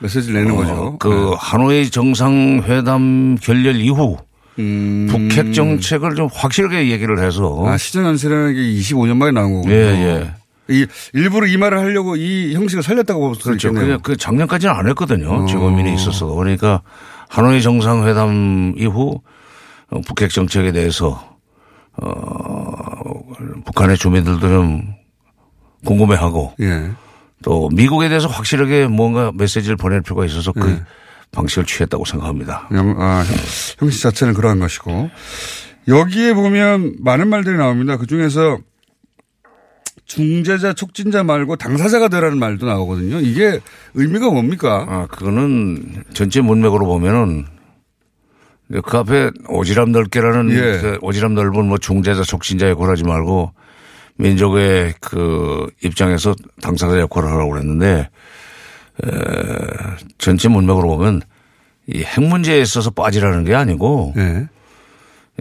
메시지를 내는 어, 거죠. 그 네. 하노이 정상회담 결렬 이후 음. 북핵 정책을 좀 확실하게 얘기를 해서 아, 시정연설이라는 게 25년 만에 나온 거군요. 예, 예. 이 일부러 이 말을 하려고 이 형식을 살렸다고 볼 수도 그렇죠. 있겠네요. 그 작년까지는 안 했거든요. 어. 최고민이 있었어. 그러니까 하노이 정상회담 이후 어, 북핵 정책에 대해서 어, 북한의 주민들도 좀 궁금해하고 예. 또 미국에 대해서 확실하게 뭔가 메시지를 보낼 필요가 있어서 그 예. 방식을 취했다고 생각합니다. 형, 아, 형- 형식 자체는 그러한 것이고 여기에 보면 많은 말들이 나옵니다. 그 중에서 중재자, 촉진자 말고 당사자가 되라는 말도 나오거든요. 이게 의미가 뭡니까? 아, 그거는 전체 문맥으로 보면은 그 앞에 오지랖 넓게라는 예. 그 오지랖 넓은 뭐 중재자, 촉진자 역할 하지 말고 민족의 그 입장에서 당사자 역할을 하라고 그랬는데 에, 전체 문맥으로 보면 이 핵 문제에 있어서 빠지라는 게 아니고 예.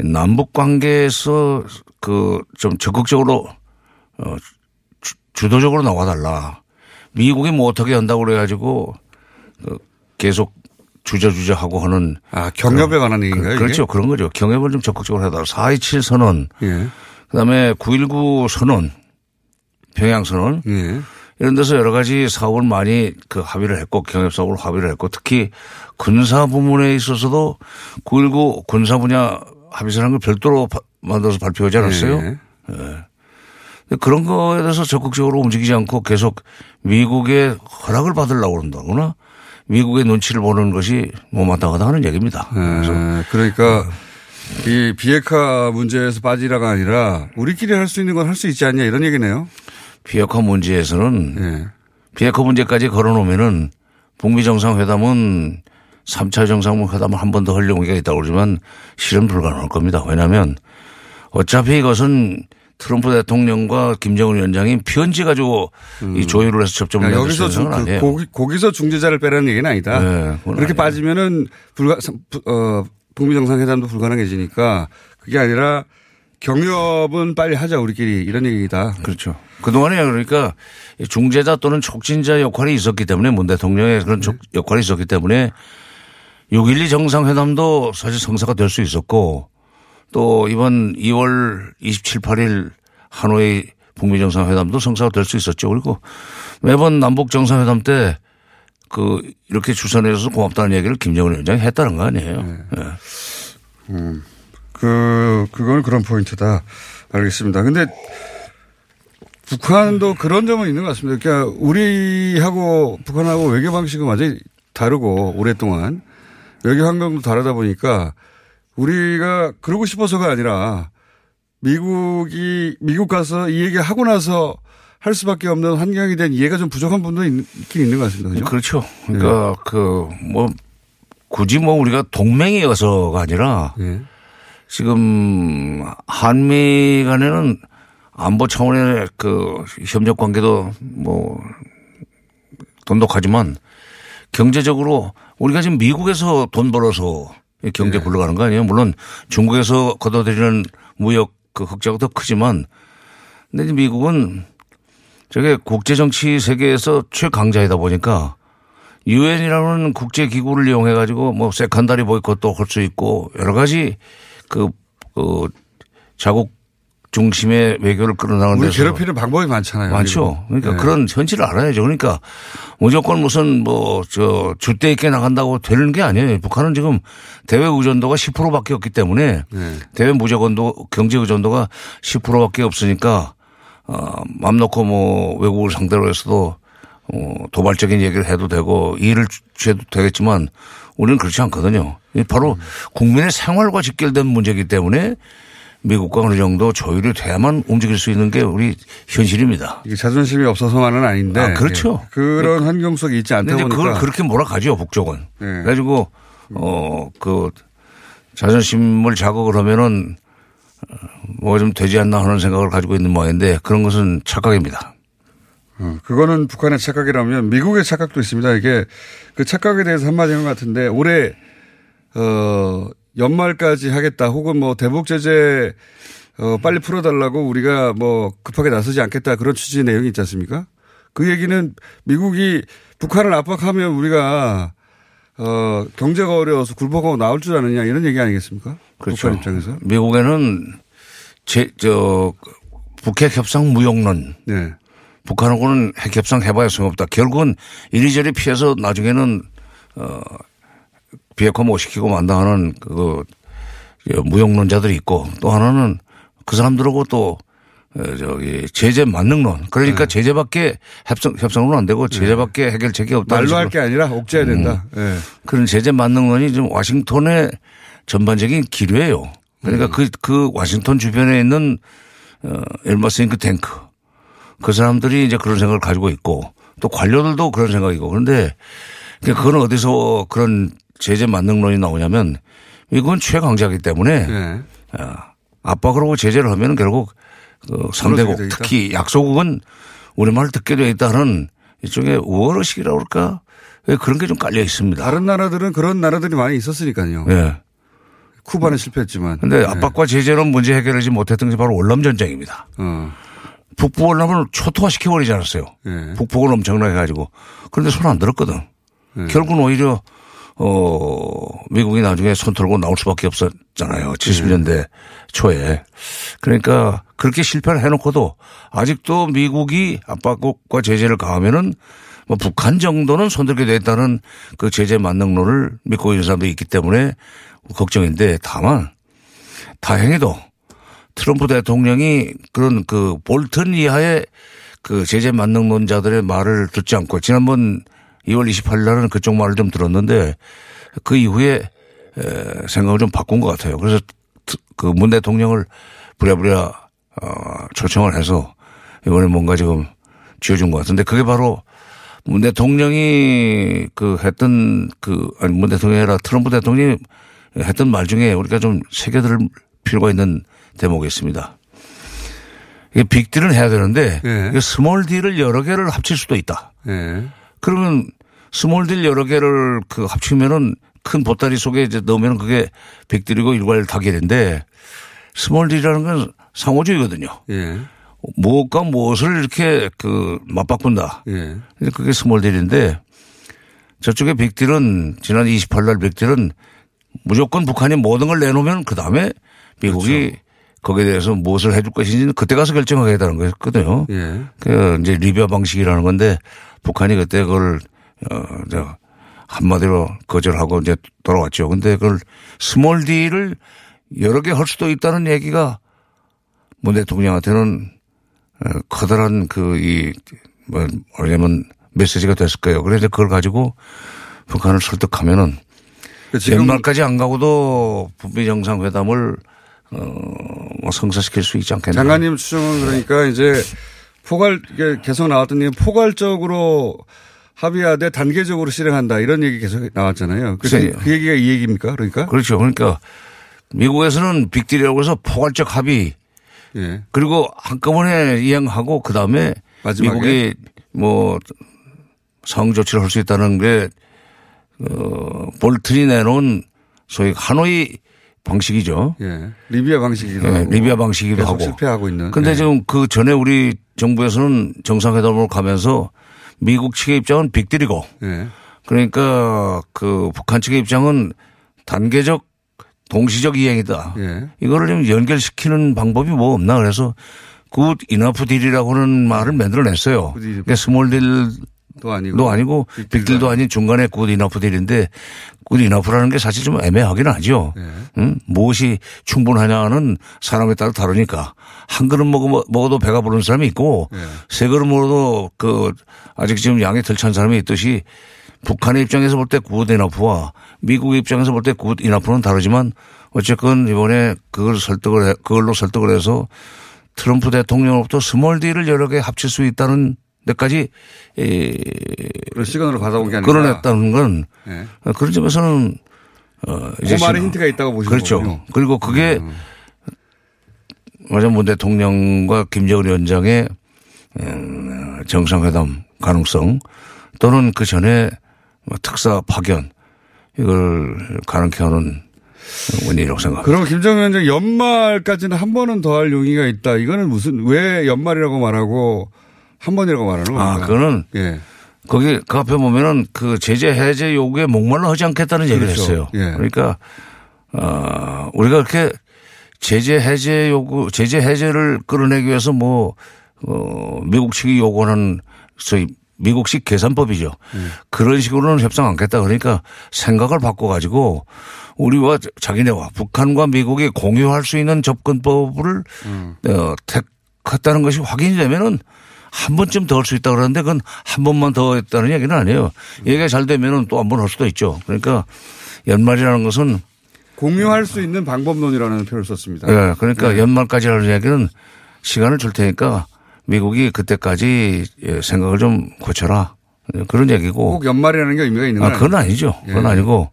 남북 관계에서 그 좀 적극적으로 어, 주, 주도적으로 나와달라. 미국이 뭐 어떻게 한다고 그래가지고 그 계속 주저주저하고 하는 아, 경협에 관한 얘기인가요? 이게? 그렇죠. 그런 거죠. 경협을 좀 적극적으로 해달라. 4.27 선언, 예. 그다음에 9.19 선언, 평양 선언 예. 이런 데서 여러 가지 사업을 많이 그 합의를 했고 경협 사업을 합의를 했고 특히 군사 부문에 있어서도 9.19 군사 분야 합의서라는 걸 별도로 바- 만들어서 발표하지 않았어요. 예. 예. 근데 그런 거에 대해서 적극적으로 움직이지 않고 계속 미국의 허락을 받으려고 그런다거나 미국의 눈치를 보는 것이 못마땅하다 하는 얘기입니다. 그래서 예. 그러니까 이 비핵화 문제에서 빠지라가 아니라 우리끼리 할 수 있는 건 할 수 있지 않냐 이런 얘기네요. 비핵화 문제에서는 예. 비핵화 문제까지 걸어놓으면은 북미 정상회담은 3차 정상회담을 한 번더 하려고 얘기가 있다고 그러지만 실현 불가능할 겁니다. 왜냐하면 어차피 이것은 트럼프 대통령과 김정은 위원장이 편지 가지고 이 조율을 해서 접점을 그러니까 여기서 수 중, 그 아니에요. 고기, 거기서 중재자를 빼라는 얘기는 아니다. 네, 그렇게 아니에요. 빠지면은 불가, 어, 북미 정상회담도 불가능해지니까 그게 아니라 경협은 빨리 하자 우리끼리 이런 얘기다. 그렇죠. 그동안에 그러니까 중재자 또는 촉진자 역할이 있었기 때문에 문 대통령의 그런 촉- 역할이 있었기 때문에 6.12 정상회담도 사실 성사가 될 수 있었고 또 이번 2월 27, 8일 하노이 북미 정상회담도 성사가 될 수 있었죠. 그리고 매번 남북 정상회담 때 그 이렇게 주선해서 고맙다는 얘기를 김정은 위원장이 했다는 거 아니에요. 예. 음, 그, 그건 그런 포인트다. 알겠습니다. 근데 북한도 그런 점은 있는 것 같습니다. 그러니까 우리하고 북한하고 외교 방식은 완전히 다르고 오랫동안 외교 환경도 다르다 보니까 우리가 그러고 싶어서가 아니라 미국이 미국 가서 이 얘기 하고 나서 할 수밖에 없는 환경이 된 이해가 좀 부족한 부분도 있- 있긴 있는 것 같습니다. 그죠? 그렇죠. 그러니까 그뭐 굳이 뭐 우리가 동맹이어서가 아니라 예. 지금 한미 간에는 안보 차원의 그 협력 관계도 뭐 돈독하지만 경제적으로 우리가 지금 미국에서 돈 벌어서 이 경제 굴러가는 거 아니에요? 물론 중국에서 걷어들이는 무역 그 흑자가 더 크지만 근데 미국은 저게 국제 정치 세계에서 최강자이다 보니까 유엔이라는 국제 기구를 이용해 가지고 뭐 세컨다리 보이콧도 할 수 있고 여러 가지 그, 그 자국 중심의 외교를 끌어나가는 우리 괴롭히는 방법이 많잖아요. 많죠. 그러니까 네. 그런 현실을 알아야죠. 그러니까 무조건 무슨 뭐 저 줏대 있게 나간다고 되는 게 아니에요. 북한은 지금 대외 의존도가 10%밖에 없기 때문에 네. 대외 무조건도 경제 의존도가 10%밖에 없으니까 어맘 놓고 뭐 외국을 상대로 해서도 어 도발적인 얘기를 해도 되고 일을 취해도 되겠지만 우리는 그렇지 않거든요. 이 바로 국민의 생활과 직결된 문제이기 때문에 미국과 어느 정도 조율이 돼야만 움직일 수 있는 게 우리 현실입니다. 이게 자존심이 없어서만은 아닌데. 아, 그렇죠. 예. 그런 환경 속에 있지 않다 보니까. 그걸 그렇게 몰아가죠, 북쪽은. 네. 그래가지고, 어, 그, 자존심을 자극을 하면은, 뭐좀 되지 않나 하는 생각을 가지고 있는 모양인데 그런 것은 착각입니다. 어, 그거는 북한의 착각이라면 미국의 착각도 있습니다. 이게 그 착각에 대해서 한마디 한 것 같은데 올해 어 연말까지 하겠다 혹은 뭐 대북 제재 어 빨리 풀어달라고 우리가 뭐 급하게 나서지 않겠다 그런 취지의 내용이 있지 않습니까? 그 얘기는 미국이 북한을 압박하면 우리가 어 경제가 어려워서 굴복하고 나올 줄 아느냐 이런 얘기 아니겠습니까? 그렇죠. 북한 입장에서. 미국에는 제, 저, 북핵 협상 무용론. 네. 북한하고는 핵 협상 해봐야 소용없다. 결국은 이리저리 피해서 나중에는, 어, 비핵화 못 시키고 만다하는 그, 무용론자들이 있고 또 하나는 그 사람들하고 또, 어, 저기, 제재 만능론. 그러니까 네. 제재밖에 협상, 협상으로는 안 되고 제재밖에 해결책이 없다. 말로 할 게 아니라 옥죄야 된다. 예. 그런 제재 만능론이 좀 와싱턴의 전반적인 기류예요. 그러니까 그, 그 와싱턴 주변에 있는 어, 엘마 싱크탱크 그 사람들이 이제 그런 생각을 가지고 있고 또 관료들도 그런 생각이고 그런데 그건 어디서 그런 제재 만능론이 나오냐면 이건 최강자이기 때문에 네. 어, 압박을 하고 제재를 하면 결국 그 상대국 돼. 특히 약소국은 우리말을 듣게 되어 있다는 일종의 우월의식이라고 그럴까 예, 그런 게 좀 깔려 있습니다. 다른 나라들은 그런 나라들이 많이 있었으니까요. 예. 쿠바는 실패했지만. 근데 네. 압박과 제재로 문제 해결하지 못했던 게 바로 월남 전쟁입니다. 어. 북부 월남을 초토화 시켜버리지 않았어요. 예. 북폭을 엄청나게 가지고. 그런데 손 안 들었거든. 예. 결국은 오히려 어 미국이 나중에 손 털고 나올 수밖에 없었잖아요. 70년대 초에. 그러니까 그렇게 실패를 해놓고도 아직도 미국이 압박과 제재를 가하면은 뭐 북한 정도는 손들게 됐다는 그 제재 만능론을 믿고 있는 사람도 있기 때문에 걱정인데 다만 다행히도 트럼프 대통령이 그런 그 볼턴 이하의 그 제재 만능론자들의 말을 듣지 않고 지난번 2월 28일 날은 그쪽 말을 좀 들었는데 그 이후에 에, 생각을 좀 바꾼 것 같아요. 그래서 그 문 대통령을 부랴부랴 어, 초청을 해서 이번에 뭔가 지금 쥐어준 것 같은데 그게 바로 문 대통령이 그 했던 그 아니 문 대통령이 아니라 트럼프 대통령이 했던 말 중에 우리가 좀 새겨들 필요가 있는 대목이 있습니다. 이게 빅딜은 해야 되는데 이게 small deal을 여러 개를 합칠 수도 있다. 예. 그러면 small deal 여러 개를 그 합치면은 큰 보따리 속에 이제 넣으면 그게 빅딜이고 일괄 타결인데 small deal이라는 건 상호주의거든요. 예. 무엇과 무엇을 이렇게 그 맞바꾼다. 예. 근데 그게 small deal인데 저쪽에 빅딜은 지난 28날 빅딜은 무조건 북한이 모든 걸 내놓으면 그 다음에 미국이 거기에 대해서 무엇을 해줄 것인지는 그때 가서 결정하겠다는 거였거든요. 예. 그 이제 리비아 방식이라는 건데 북한이 그때 그걸 어, 저, 한마디로 거절하고 이제 돌아왔죠. 근데 그걸 small deal을 여러 개 할 수도 있다는 얘기가 문 대통령한테는 어, 커다란 그, 이, 뭐, 뭐냐면 메시지가 됐을 거예요. 그래서 그걸 가지고 북한을 설득하면은 그 연말까지 안 가고도 북미 정상회담을 어, 뭐 성사시킬 수 있지 않겠나. 장관님 추정은 그러니까 이제 포괄 이게 계속 나왔던 얘기 포괄적으로 합의하되 단계적으로 실행한다 이런 얘기 계속 나왔잖아요. 그, 글쎄요. 그 얘기가 이 얘기입니까? 그러니까 그렇죠. 그러니까 미국에서는 빅딜이라고 해서 포괄적 합의 예. 그리고 한꺼번에 이행하고 그 다음에? 미국이 뭐 상조치를 할 수 있다는 게 어, 볼튼이 내놓은 소위 하노이 방식이죠. 예. 리비아 방식이기도 예, 하고 리비아 방식이기도 하고. 실패하고 있는. 근데 예. 지금 그 전에 우리 정부에서는 정상회담으로 가면서 미국 측의 입장은 빅딜이고 예. 그러니까 그 북한 측의 입장은 단계적 동시적 이행이다. 예. 이거를 좀 연결시키는 방법이 뭐 없나 그래서 good enough deal이라고 하는 말을 만들어냈어요. 그러니까 small deal도 아니고, 아니고 빅딜도 아닌 중간에 good enough deal인데 good enough라는 게 사실 좀 애매하긴 하죠. 예. 응? 무엇이 충분하냐는 사람에 따라 다르니까 한 그릇 먹어, 먹어도 배가 부르는 사람이 있고 예. 세 그릇 먹어도 그 아직 지금 양이 덜 찬 사람이 있듯이 북한의 입장에서 볼 때 굿 이너프와 미국의 입장에서 볼 때 good enough는 다르지만 어쨌건 이번에 그걸 설득을 해, 그걸로 설득을 해서 트럼프 대통령으로부터 small deal을 여러 개 합칠 수 있다는 데까지 이 시간으로 받아온 게 아니라 끌어냈다는 건 예. 그런 점에서는 어그 말에 힌트가 있다고 보시는 그렇죠. 거군요. 음. 그리고 그게 어제 문 대통령과 김정은 위원장의 음, 정상회담 가능성 또는 그 전에 뭐 특사 파견 이걸 가능케 하는 원인이라고 생각합니다. 그럼 김정은 위원장 연말까지는 한 번은 더 할 용의가 있다. 이거는 무슨 왜 연말이라고 말하고 한 번이라고 말하는 겁니까? 아, 그거는 예. 거기 그 앞에 보면은 그 제재 해제 요구에 목말라 하지 않겠다는 얘기를 그렇죠. 했어요. 예. 그러니까 어 우리가 그렇게 제재 해제 요구 제재 해제를 끌어내기 위해서 뭐 어, 미국 측이 요구하는 소위 미국식 계산법이죠. 그런 식으로는 협상 않겠다. 그러니까 생각을 바꿔가지고 우리와 자기네와 북한과 미국이 공유할 수 있는 접근법을 어, 택했다는 것이 확인이 되면은 한 번쯤 더 할 수 있다 그러는데 그건 한 번만 더 했다는 얘기는 아니에요. 얘기가 잘 되면은 또 한 번 할 수도 있죠. 그러니까 연말이라는 것은 공유할 수 있는 방법론이라는 표현을 썼습니다. 예, 그러니까 네. 연말까지 하는 얘기는 시간을 줄 테니까 미국이 그때까지 예, 생각을 좀 고쳐라. 예, 그런 얘기고. 꼭 연말이라는 게 의미가 있는 아, 건 그건 아니죠. 아니죠. 그건 예. 아니고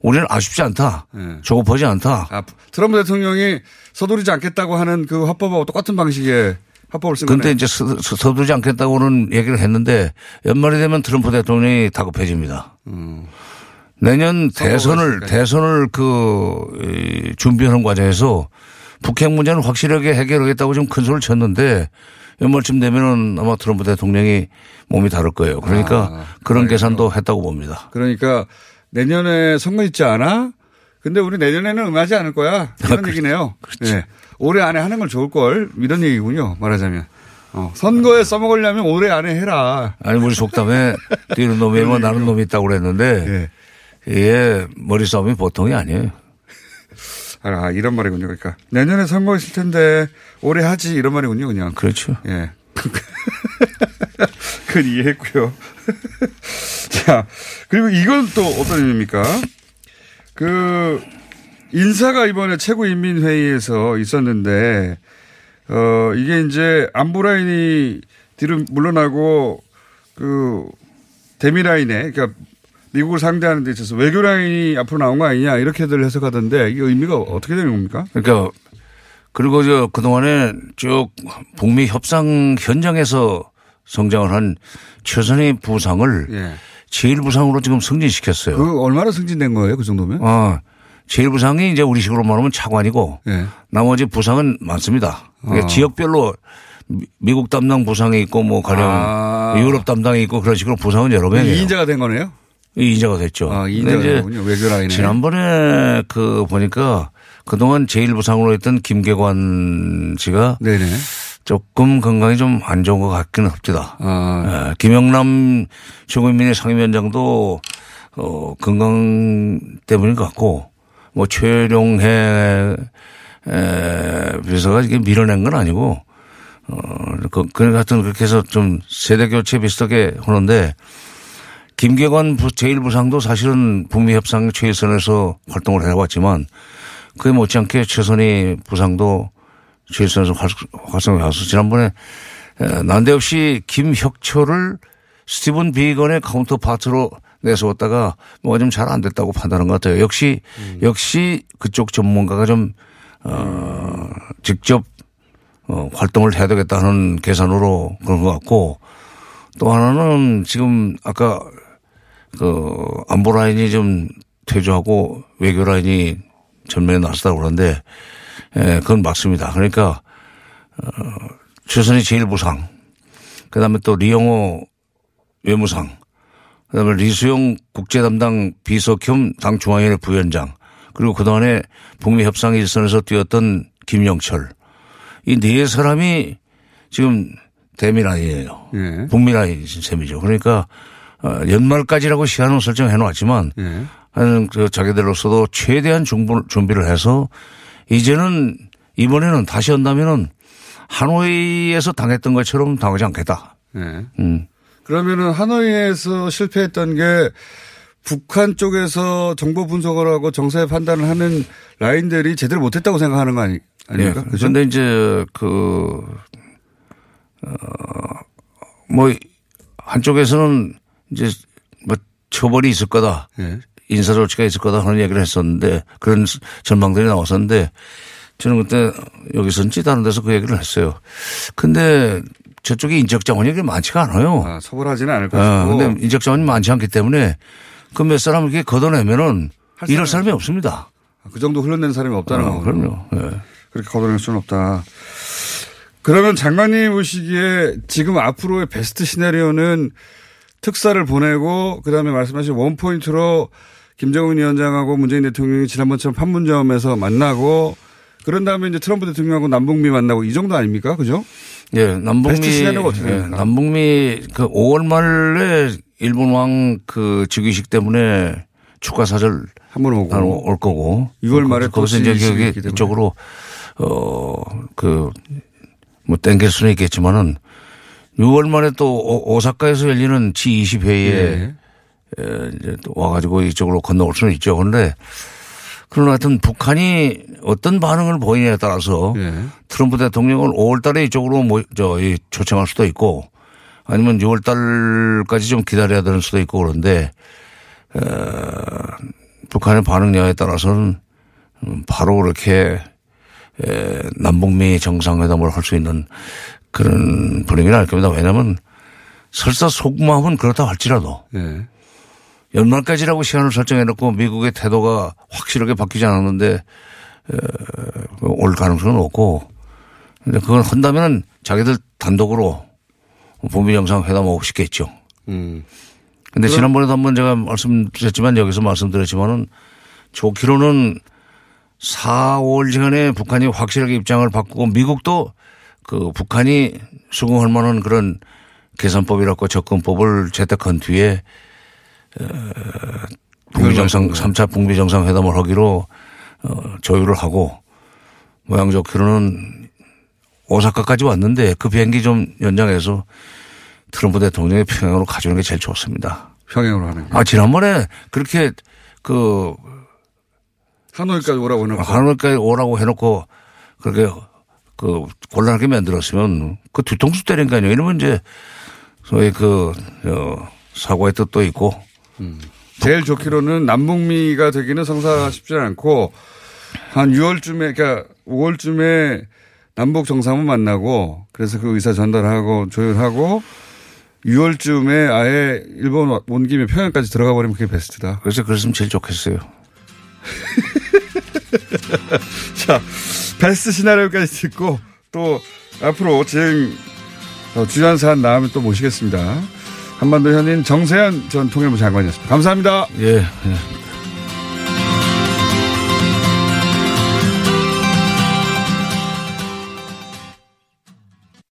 우리는 아쉽지 않다. 예. 조급하지 않다. 아, 트럼프 대통령이 서두르지 않겠다고 하는 그 화법하고 똑같은 방식의 화법을 쓴 근데. 이제 서- 서- 서두르지 않겠다고는 얘기를 했는데 연말이 되면 트럼프 대통령이 다급해집니다. 음. 내년 대선을 대선을 그 이, 준비하는 과정에서 북핵 문제는 확실하게 해결하겠다고 좀큰 소리를 쳤는데 연말쯤 되면은 아마 트럼프 대통령이 몸이 다를 거예요. 그러니까 아, 그런 계산도 했다고 봅니다. 그러니까 내년에 선거 있지 않아? 근데 우리 내년에는 응하지 않을 거야. 이런 <laughs> 얘기네요. 예. 올해 안에 하는 걸 좋을 걸 이런 얘기군요. 말하자면. 어, 선거에 써먹으려면 올해 안에 해라. 아니 우리 속담에 뛰는 놈이 뭐 나는 놈이 있다고 그랬는데 이게 머리 싸움이 보통이 아니에요. 아, 이런 말이군요. 그러니까 내년에 선거 있을 텐데 올해 하지 이런 말이군요. 그냥. 그렇죠. 예. <laughs> 그건 이해했고요. <laughs> 자, 그리고 이건 또 어떤 의미입니까? 그 인사가 이번에 최고인민회의에서 있었는데 어 이게 이제 안보라인이 뒤로 물러나고 그 대미라인에 그러니까 미국을 상대하는 데 있어서 외교라인이 앞으로 나온 거 아니냐 이렇게들 해석하던데 이게 의미가 어떻게 되는 겁니까? 그러니까 그리고 저 그동안에 쭉 북미 협상 현장에서 성장을 한 최선의 부상을 예. 제1부상으로 지금 승진시켰어요. 그 얼마나 승진된 거예요? 그 정도면? 어, 제1부상이 이제 우리식으로 말하면 차관이고 예. 나머지 부상은 많습니다. 그러니까 어. 지역별로 미- 미국 담당 부상이 있고 뭐 가령 아. 유럽 담당이 있고 그런 식으로 부상은 여러 명이에요. 2인자가 된 거네요? 2인자가 됐죠. 아, 근데 2인자가 이제 되군요. 외교라인에. 지난번에 그 보니까 그동안 제1부상으로 했던 김계관 씨가 네네. 조금 건강이 좀 안 좋은 것 같기는 합니다. 아. 예, 김영남 최고인민의 상임위원장도 어, 건강 때문인 것 같고 뭐 최룡해 에, 비서가 이게 밀어낸 건 아니고 어, 그, 그 같은 그렇게 해서 좀 세대 교체 비슷하게 하는데 김계관 부- 제1부상도 사실은 북미 협상 최일선에서 활동을 해왔지만 그에 못지않게 최선희 부상도 최일선에서 활- 활성해 와서 지난번에 에, 난데없이 김혁철을 스티븐 비건의 counterpart로 내세웠다가 뭐가 좀 잘 안 됐다고 판단한 것 같아요. 역시 역시 그쪽 전문가가 좀 어, 직접 어, 활동을 해야 되겠다는 계산으로 그런 것 같고 또 하나는 지금 아까 그 안보 라인이 좀 퇴조하고 외교 라인이 전면에 나섰다고 그러는데 예, 그건 맞습니다. 그러니까 어, 최선희 제1부상 그다음에 또 리영호 외무상 그다음에 리수용 국제 담당 비서 겸 당 중앙위원회 부위원장 그리고 그동안에 북미 협상 일선에서 뛰었던 김영철 이 네 사람이 지금 대미 라인이에요. 예. 북미 라인 셈이죠. 그러니까 어, 연말까지라고 시간을 설정해 놓았지만 예. 하는 그 자기들로서도 최대한 준비를 해서 이제는 이번에는 다시 한다면은 하노이에서 당했던 것처럼 당하지 않겠다. 예. 음. 그러면은 하노이에서 실패했던 게 북한 쪽에서 정보 분석을 하고 정세 판단을 하는 라인들이 제대로 못했다고 생각하는 거 아니, 아닙니까? 예. 그죠? 그런데 이제 그, 어, 뭐, 한쪽에서는 이제 뭐 처벌이 있을 거다. 예. 인사조치가 있을 거다 하는 얘기를 했었는데 그런 전망들이 나왔었는데 저는 그때 여기서인지 다른 데서 그 얘기를 했어요. 근데 저쪽에 인적 자원이 그렇게 많지가 않아요. 아, 처벌하지는 않을 아, 것이고. 근데 인적 자원이 많지 않기 때문에 그 몇 사람을 이렇게 걷어내면은 할 이럴 사람이 사람이 없습니다. 그 정도 흘러낸 사람이 없다는 아. 그럼요. 예. 그렇게 걷어낼 수는 없다. 그러면 장관님 보시기에 지금 앞으로의 베스트 시나리오는 특사를 보내고 그다음에 말씀하신 원포인트로 김정은 위원장하고 문재인 대통령이 지난번처럼 판문점에서 만나고 그런 다음에 이제 트럼프 대통령하고 남북미 만나고 이 정도 아닙니까? 그죠? 예, 남북미 예? 남북미 그 5월 말에 일본 왕 그 즉위식 때문에 축하 사절 한번 오고 올 거고 6월 말에 또 거기서 이제 즉위식이 여기 있기 때문에. 이쪽으로 어 그 뭐 땡길 수는 있겠지만은 6월 말에 또 오- 오사카에서 열리는 G20 회의에 예. 에, 이제 또 와가지고 이쪽으로 건너올 수는 있죠. 그런데 그런 하여튼 북한이 어떤 반응을 보이냐에 따라서 예. 트럼프 대통령을 5월 달에 이쪽으로 모, 저, 이, 초청할 수도 있고 아니면 6월 달까지 좀 기다려야 되는 수도 있고 그런데, 어, 북한의 반응 여하에 따라서는 음, 바로 그렇게 에, 남북미 정상회담을 할 수 있는 그런 분위기는 알 겁니다. 왜냐하면 설사 속마음은 그렇다 할지라도 예. 연말까지라고 시간을 설정해 놓고 미국의 태도가 확실하게 바뀌지 않았는데 에, 올 가능성은 없고 근데 그걸 한다면은 자기들 단독으로 북미 정상회담하고 싶겠죠. 음. 근데 그럼- 지난번에도 한번 제가 말씀드렸지만 여기서 말씀드렸지만은 좋기로는 4, 5월간에 북한이 확실하게 입장을 바꾸고 미국도 그 북한이 수긍할 만한 그런 계산법이라고 접근법을 채택한 뒤에 어, 북미 정상 3차 북미 정상회담을 하기로 어, 조율을 하고 모양 좋기로는 오사카까지 왔는데 그 비행기 좀 연장해서 트럼프 대통령이 평양으로 가져오는 게 제일 좋습니다. 평양으로 하는 게. 아 지난번에 그렇게 그 하노이까지 오라고 해놓고. 하노이까지 오라고 해놓고 그렇게 그 곤란하게 만들었으면 그 뒤통수 때린 거 아니에요. 이러면 이제 소위 그 어, 사고의 뜻도 있고 제일 좋기로는 남북미가 되기는 성사가 쉽지 않고 한 6월쯤에 그러니까 5월쯤에 남북 정상을 만나고 그래서 그 의사 전달하고 조율하고 6월쯤에 아예 일본 온 김에 평양까지 들어가 버리면 그게 베스트다. 그래서 그랬으면 제일 좋겠어요. <laughs> 자, 베스트 시나리오까지 듣고 또 앞으로 진행 어, 주요한 사안 나오면 또 모시겠습니다. 한반도 현인 정세현 전 통일부 장관이었습니다. 감사합니다. 예. 예.